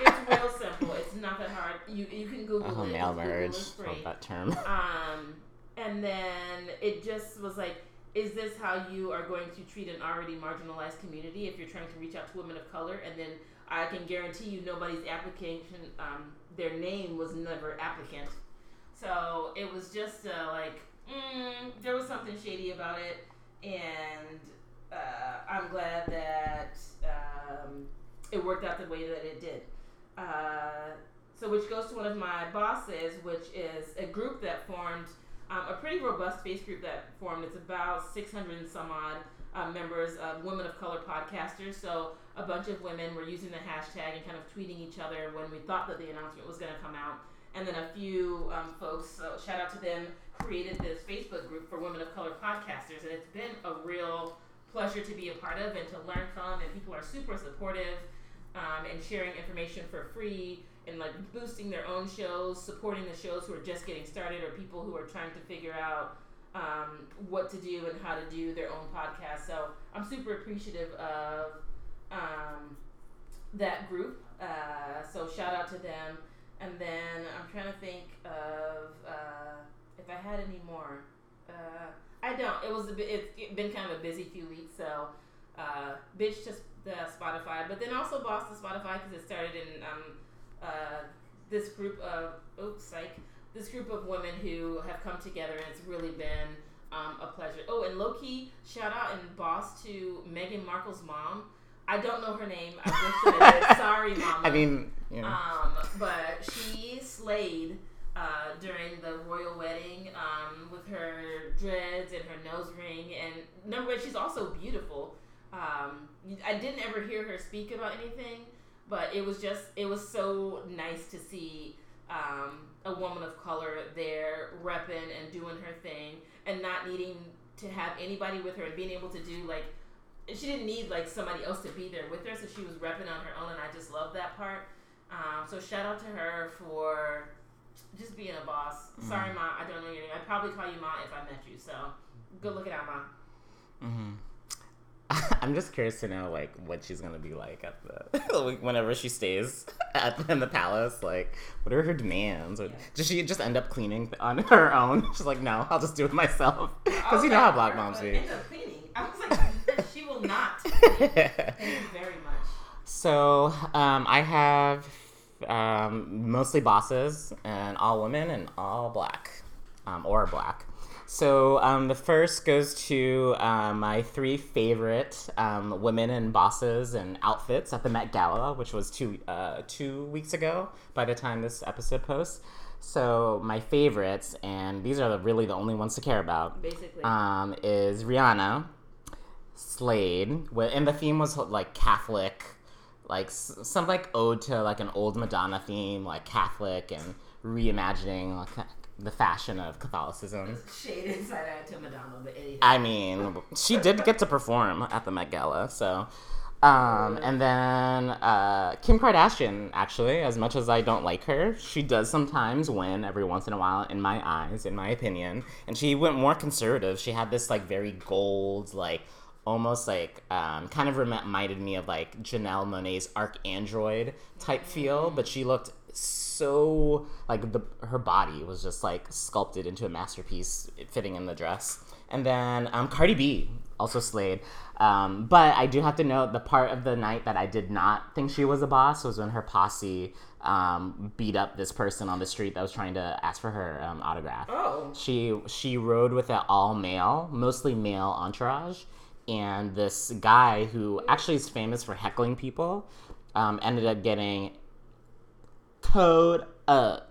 Like, it's real simple. It's not that hard. You you can Google uh, it. Mail merge. Google that term. (laughs) Um, and then it just was like is this how you are going to treat an already marginalized community if you're trying to reach out to women of color and then i can guarantee you nobody's application um, their name was never applicant so it was just uh, like mm, there was something shady about it and uh, i'm glad that um, it worked out the way that it did uh, so which goes to one of my bosses which is a group that formed um, a pretty robust face group that formed. It's about 600 and some odd uh, members of women of color podcasters. So a bunch of women were using the hashtag and kind of tweeting each other when we thought that the announcement was going to come out. And then a few um, folks, so shout out to them, created this Facebook group for women of color podcasters. And it's been a real pleasure to be a part of and to learn from. And people are super supportive um, and sharing information for free and like boosting their own shows, supporting the shows who are just getting started or people who are trying to figure out um, what to do and how to do their own podcast. So I'm super appreciative of um, that group. Uh, so shout out to them. And then I'm trying to think of uh, if I had any more. Uh, I don't. It was a bit. It's been kind of a busy few weeks. So uh, bitch to the Spotify, but then also boss to Spotify because it started in um, uh, this group of oops, psych, this group of women who have come together, and it's really been um, a pleasure. Oh, and low key shout out and boss to Meghan Markle's mom. I don't know her name. I wish I did. (laughs) Sorry, mama. I mean, you know. um, but she slayed uh, during the royal wedding um, with her dreads and her nose ring, and number one, she's also beautiful. Um, I didn't ever hear her speak about anything, but it was just it was so nice to see um, a woman of color there repping and doing her thing and not needing to have anybody with her and being able to do like she didn't need like somebody else to be there with her so she was repping on her own and i just love that part um, so shout out to her for just being a boss mm-hmm. sorry ma i don't know your name i'd probably call you ma if i met you so good looking out ma mm-hmm. (laughs) I'm just curious to know like what she's gonna be like at the (laughs) whenever she stays (laughs) at in the palace. Like, what are her demands? Or yeah. does she just end up cleaning on her own? She's like, no, I'll just do it myself because you know how black moms do. End up cleaning. I was like, she will not Thank you very much. So um, I have um, mostly bosses and all women and all black um, or black. So um, the first goes to uh, my three favorite um, women and bosses and outfits at the Met Gala, which was two uh, two weeks ago. By the time this episode posts, so my favorites, and these are the, really the only ones to care about. Basically. um, is Rihanna, slayed, and the theme was like Catholic, like some like ode to like an old Madonna theme, like Catholic and reimagining like the fashion of Catholicism. Shaded side eye to Madonna, but anything. I mean, she did get to perform at the Met Gala, so. Um, and then uh, Kim Kardashian, actually, as much as I don't like her, she does sometimes win every once in a while, in my eyes, in my opinion. And she went more conservative. She had this like very gold, like almost like um, kind of reminded me of like Janelle Monae's ArchAndroid type feel, but she looked so like the her body was just like sculpted into a masterpiece fitting in the dress. And then um, Cardi B also slayed. Um, but I do have to note the part of the night that I did not think she was a boss was when her posse um, beat up this person on the street that was trying to ask for her um, autograph. Oh. She she rode with an all male, mostly male entourage, and this guy who actually is famous for heckling people um, ended up getting towed up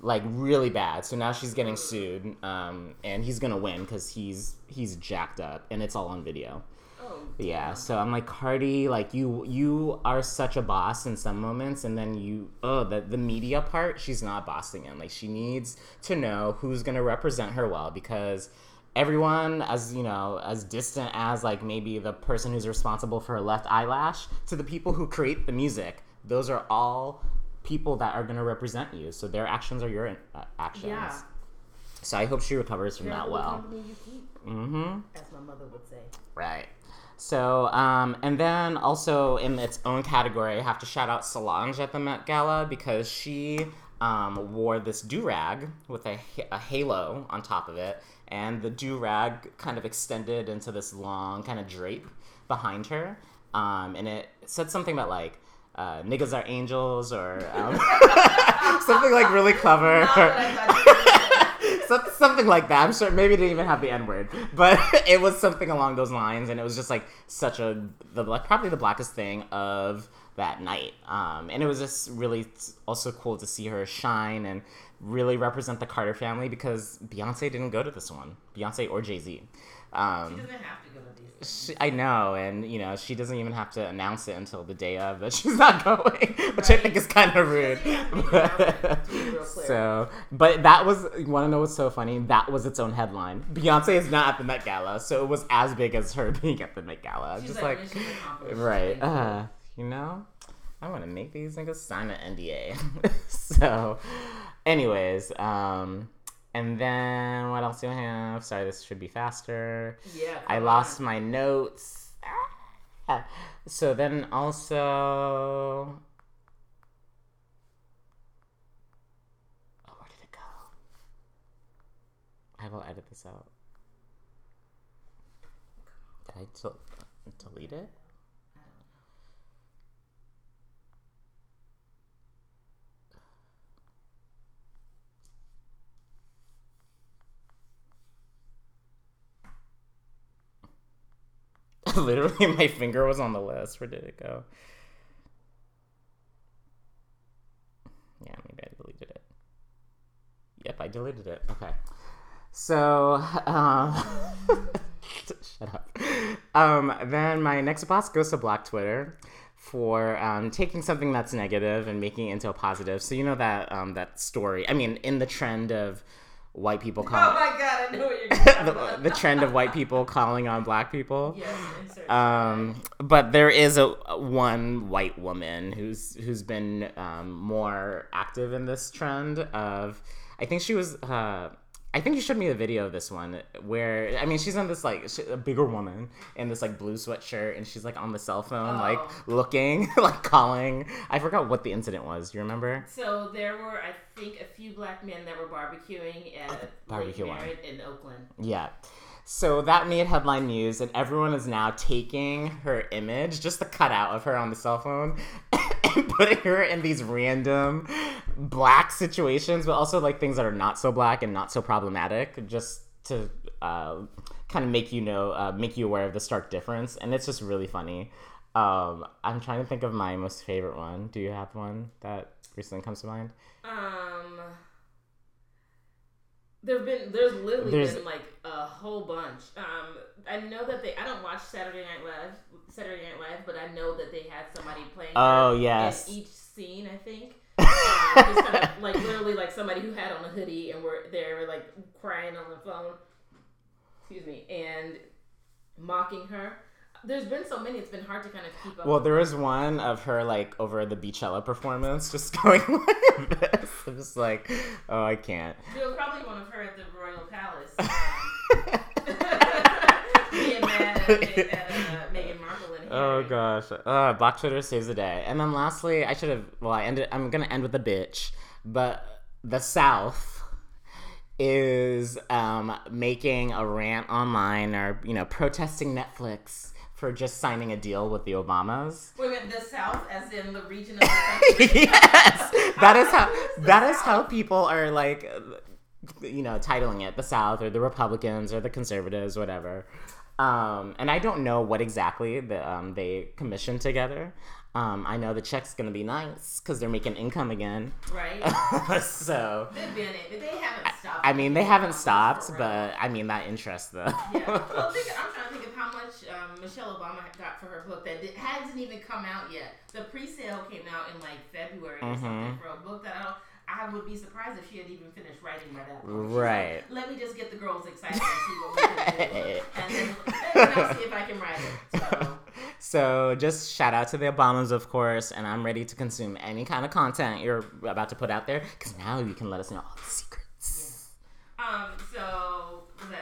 like really bad. So now she's getting sued, um, and he's gonna win because he's he's jacked up, and it's all on video. Oh. Yeah, so I'm like Cardi, like you you are such a boss in some moments, and then you oh the the media part, she's not bossing in. Like she needs to know who's gonna represent her well because everyone as you know as distant as like maybe the person who's responsible for her left eyelash to the people who create the music. Those are all people that are going to represent you. So their actions are your uh, actions. Yeah. so i hope she recovers from that well. company you keep, mm-hmm. As my mother would say. Right. So, um, and then also in its own category, I have to shout out Solange at the Met Gala because she um, wore this do rag with a, a halo on top of it, and the do rag kind of extended into this long kind of drape behind her, um, and it said something about like. Uh, niggas are angels, or um, (laughs) something like really clever. Not what I thought you were gonna say. (laughs) Some- something like that. I'm sure maybe it didn't even have the N word, but (laughs) it was something along those lines, and it was just like such a the like probably the blackest thing of that night. Um, and it was just really also cool to see her shine and really represent the Carter family because Beyonce didn't go to this one, Beyonce or Jay Z. Um, She doesn't have to go to these. she, I know, and you know, she doesn't even have to announce it until the day of that (laughs) she's not going, which I think is kind of rude. She have to (laughs) announce it, to be real clear. so, but that was, you want to know what's so funny? That was its own headline. Beyonce is not at the Met Gala, so it was as big as her (laughs) being at the Met Gala. She's Just like, like, right, you. uh, you know, I want to make these niggas sign an NDA. so, anyways, um, and then what else do I have? Sorry, this should be faster. Yeah. I lost on. my notes. Ah. So then also. Oh, where did it go? I will edit this out. Did I del- delete it? (laughs) Literally, my finger was on the list. Where did it go? Yeah, maybe I deleted it. Yep, I deleted it. Okay. So, (laughs) um, shut up. Um, then my next boss goes to Black Twitter for um, taking something that's negative and making it into a positive. So you know that um, that story. I mean, in the trend of white people calling. Oh calling my god, I know what you're (laughs) the, the trend of white people calling on black people. Yes. Um, but there is a one white woman who's who's been um, more active in this trend of. I think she was. Uh, I think you showed me a video of this one where I mean she's on this like she, a bigger woman in this like blue sweatshirt and she's like on the cell phone Oh. like looking (laughs) like calling. I forgot what the incident was. Do you remember? So there were, I think, a few black men that were barbecuing at barbecue Lake. Merritt in Oakland. Yeah. So that made headline news, and everyone is now taking her image, just the cutout of her on the cell phone, (coughs) and putting her in these random black situations, but also like things that are not so black and not so problematic, just to uh, kind of make you know, uh, make you aware of the stark difference. And it's just really funny. Um, I'm trying to think of my most favorite one. Do you have one that recently comes to mind? Um, there've been there's literally There's- been like a whole bunch. Um, I know that they I don't watch Saturday Night Live Saturday Night Live, but I know that they had somebody playing. Oh, yes. In each scene, I think. (laughs) Um, just kind of like literally like somebody who had on a hoodie and were they were like crying on the phone. Excuse me, and mocking her. There's been so many; it's been hard to kind of keep up. Well, with there was one of her like over the Beachella performance, (laughs) just going (laughs) like this. I'm just like, oh, I can't. There was probably one of her at the Royal Palace. Um, being mad at, at uh, Meghan Markle and Oh gosh, uh, Black Twitter saves the day. And then lastly, I should have. Well, I ended. I'm gonna end with a bitch, but the South is um, making a rant online or you know protesting Netflix for just signing a deal with the Obamas. Wait minute, the South, as in the region of the (laughs) country. yes, that is how that is how people are like, you know, titling it the South or the Republicans or the Conservatives, whatever. Um, and I don't know what exactly the, um, they commissioned together. Um, I know the check's gonna be nice because they're making income again. right? (laughs) so, They've been it, but they haven't stopped. I mean, they haven't stopped, but I mean that interests them. Yeah. Well, think, I'm (laughs) how much um, Michelle Obama got for her book that did, hasn't even come out yet. The pre-sale came out in like February or something Mm-hmm. for a book that I don't. I would be surprised if she had even finished writing by that point. She's like, Right. Let me just get the girls excited and see what we can do, (laughs) and then, I'll see if I can write it. So. So just shout out to the Obamas, of course, and I'm ready to consume any kind of content you're about to put out there because now you can let us know all the secrets. Um. So the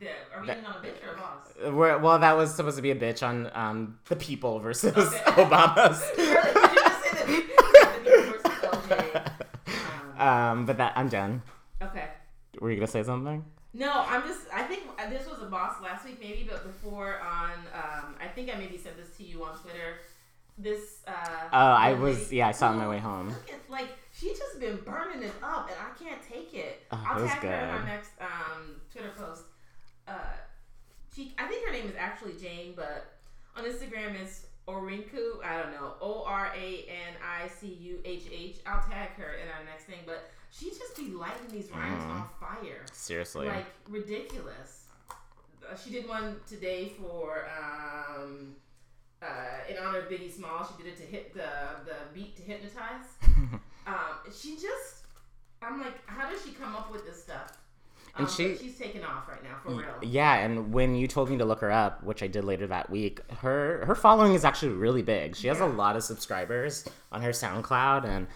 the are we That- on a bitch or a boss? We're, well, that was supposed to be a bitch on um, the people versus Okay. (laughs) Obamas. really? Did you just say the the people versus OJ? (laughs) Um, but that I'm done. okay. Were you gonna say something? No, I'm just. I think uh, this was a boss last week, maybe, but before on. Um, I think I maybe sent this to you on Twitter. This. Uh, Oh, I was yeah, I saw it on my way home. At like she just been burning it up, and I can't take it. Oh, I'll tag her in my next um, Twitter post. Uh, she, I think her name is actually Jane, but on Instagram is Orinku. I don't know. O R A N I C U H H. I'll tag her in our next thing, but she just be lighting these rhymes Mm. on fire Seriously. like ridiculous. Uh, she did one today for um, uh, in honor of Biggie Small. She did it to hit the the beat to hypnotize. (laughs) um, she just, I'm like, how does she come up with this stuff? Um, And she- but she's taking off right now for real. Yeah, and when you told me to look her up, which I did later that week, her her following is actually really big. She has a lot of subscribers on her SoundCloud, and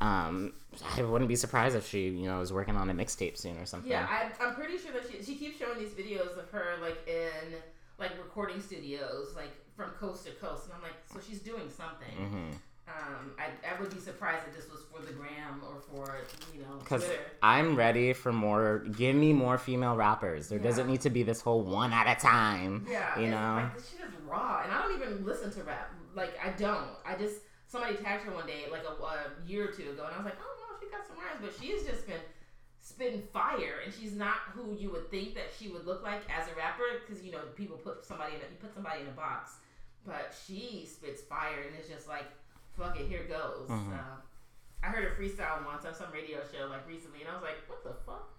um, I wouldn't be surprised if she, you know, is working on a mixtape soon or something. Yeah, I, I'm pretty sure that she she keeps showing these videos of her like in like recording studios, like from coast to coast, and I'm like, so she's doing something. Mm-hmm. Um, I, I would be surprised if this was for the gram or for you know Because I'm ready for more. Give me more female rappers. There doesn't need to be this whole one at a time. Yeah, you know. like this shit is raw, and I don't even listen to rap. Like I don't. I just somebody tagged her one day, like a, a year or two ago, and I was like, oh no, she got some rhymes, but she has just been spitting fire, and she's not who you would think that she would look like as a rapper, because you know people put somebody in a, you put somebody in a box, but she spits fire, and it's just like, fuck it, here goes. Mhm. Uh, I heard a freestyle once on some radio show like recently, and I was like, what the fuck.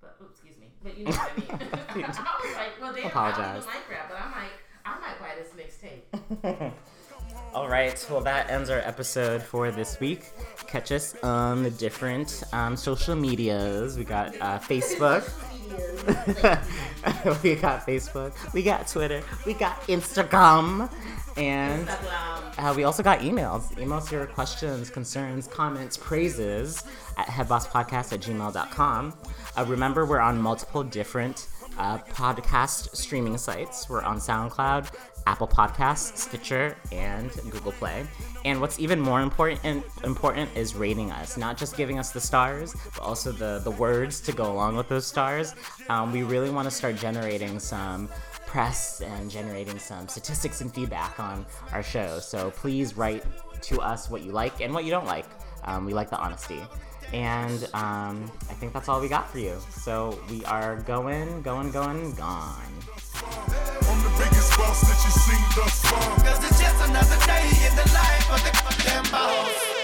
But oops, excuse me, but you know what I mean. (laughs) I was like, well, damn, I don't Apologize. like rap, but I'm like, I might buy this mixtape. (laughs) All right, well, that ends our episode for this week. Catch us on the different um, social medias. We got uh, Facebook. (laughs) we got Facebook. We got Twitter. We got Instagram. And uh, we also got emails. Email us your questions, concerns, comments, praises at headbosspodcast at gmail.com. Uh, remember, we're on multiple different uh, podcast streaming sites. We're on SoundCloud, Apple Podcasts, Stitcher, and Google Play. And what's even more important important is rating us, not just giving us the stars, but also the, the words to go along with those stars. Um, we really want to start generating some press and generating some statistics and feedback on our show. So please write to us what you like and what you don't like. Um, we like the honesty. And um, I think that's all we got for you. So we are going, going, going, gone. I'm the biggest boss that you seen thus far. Cause it's just another day in the life of the boss.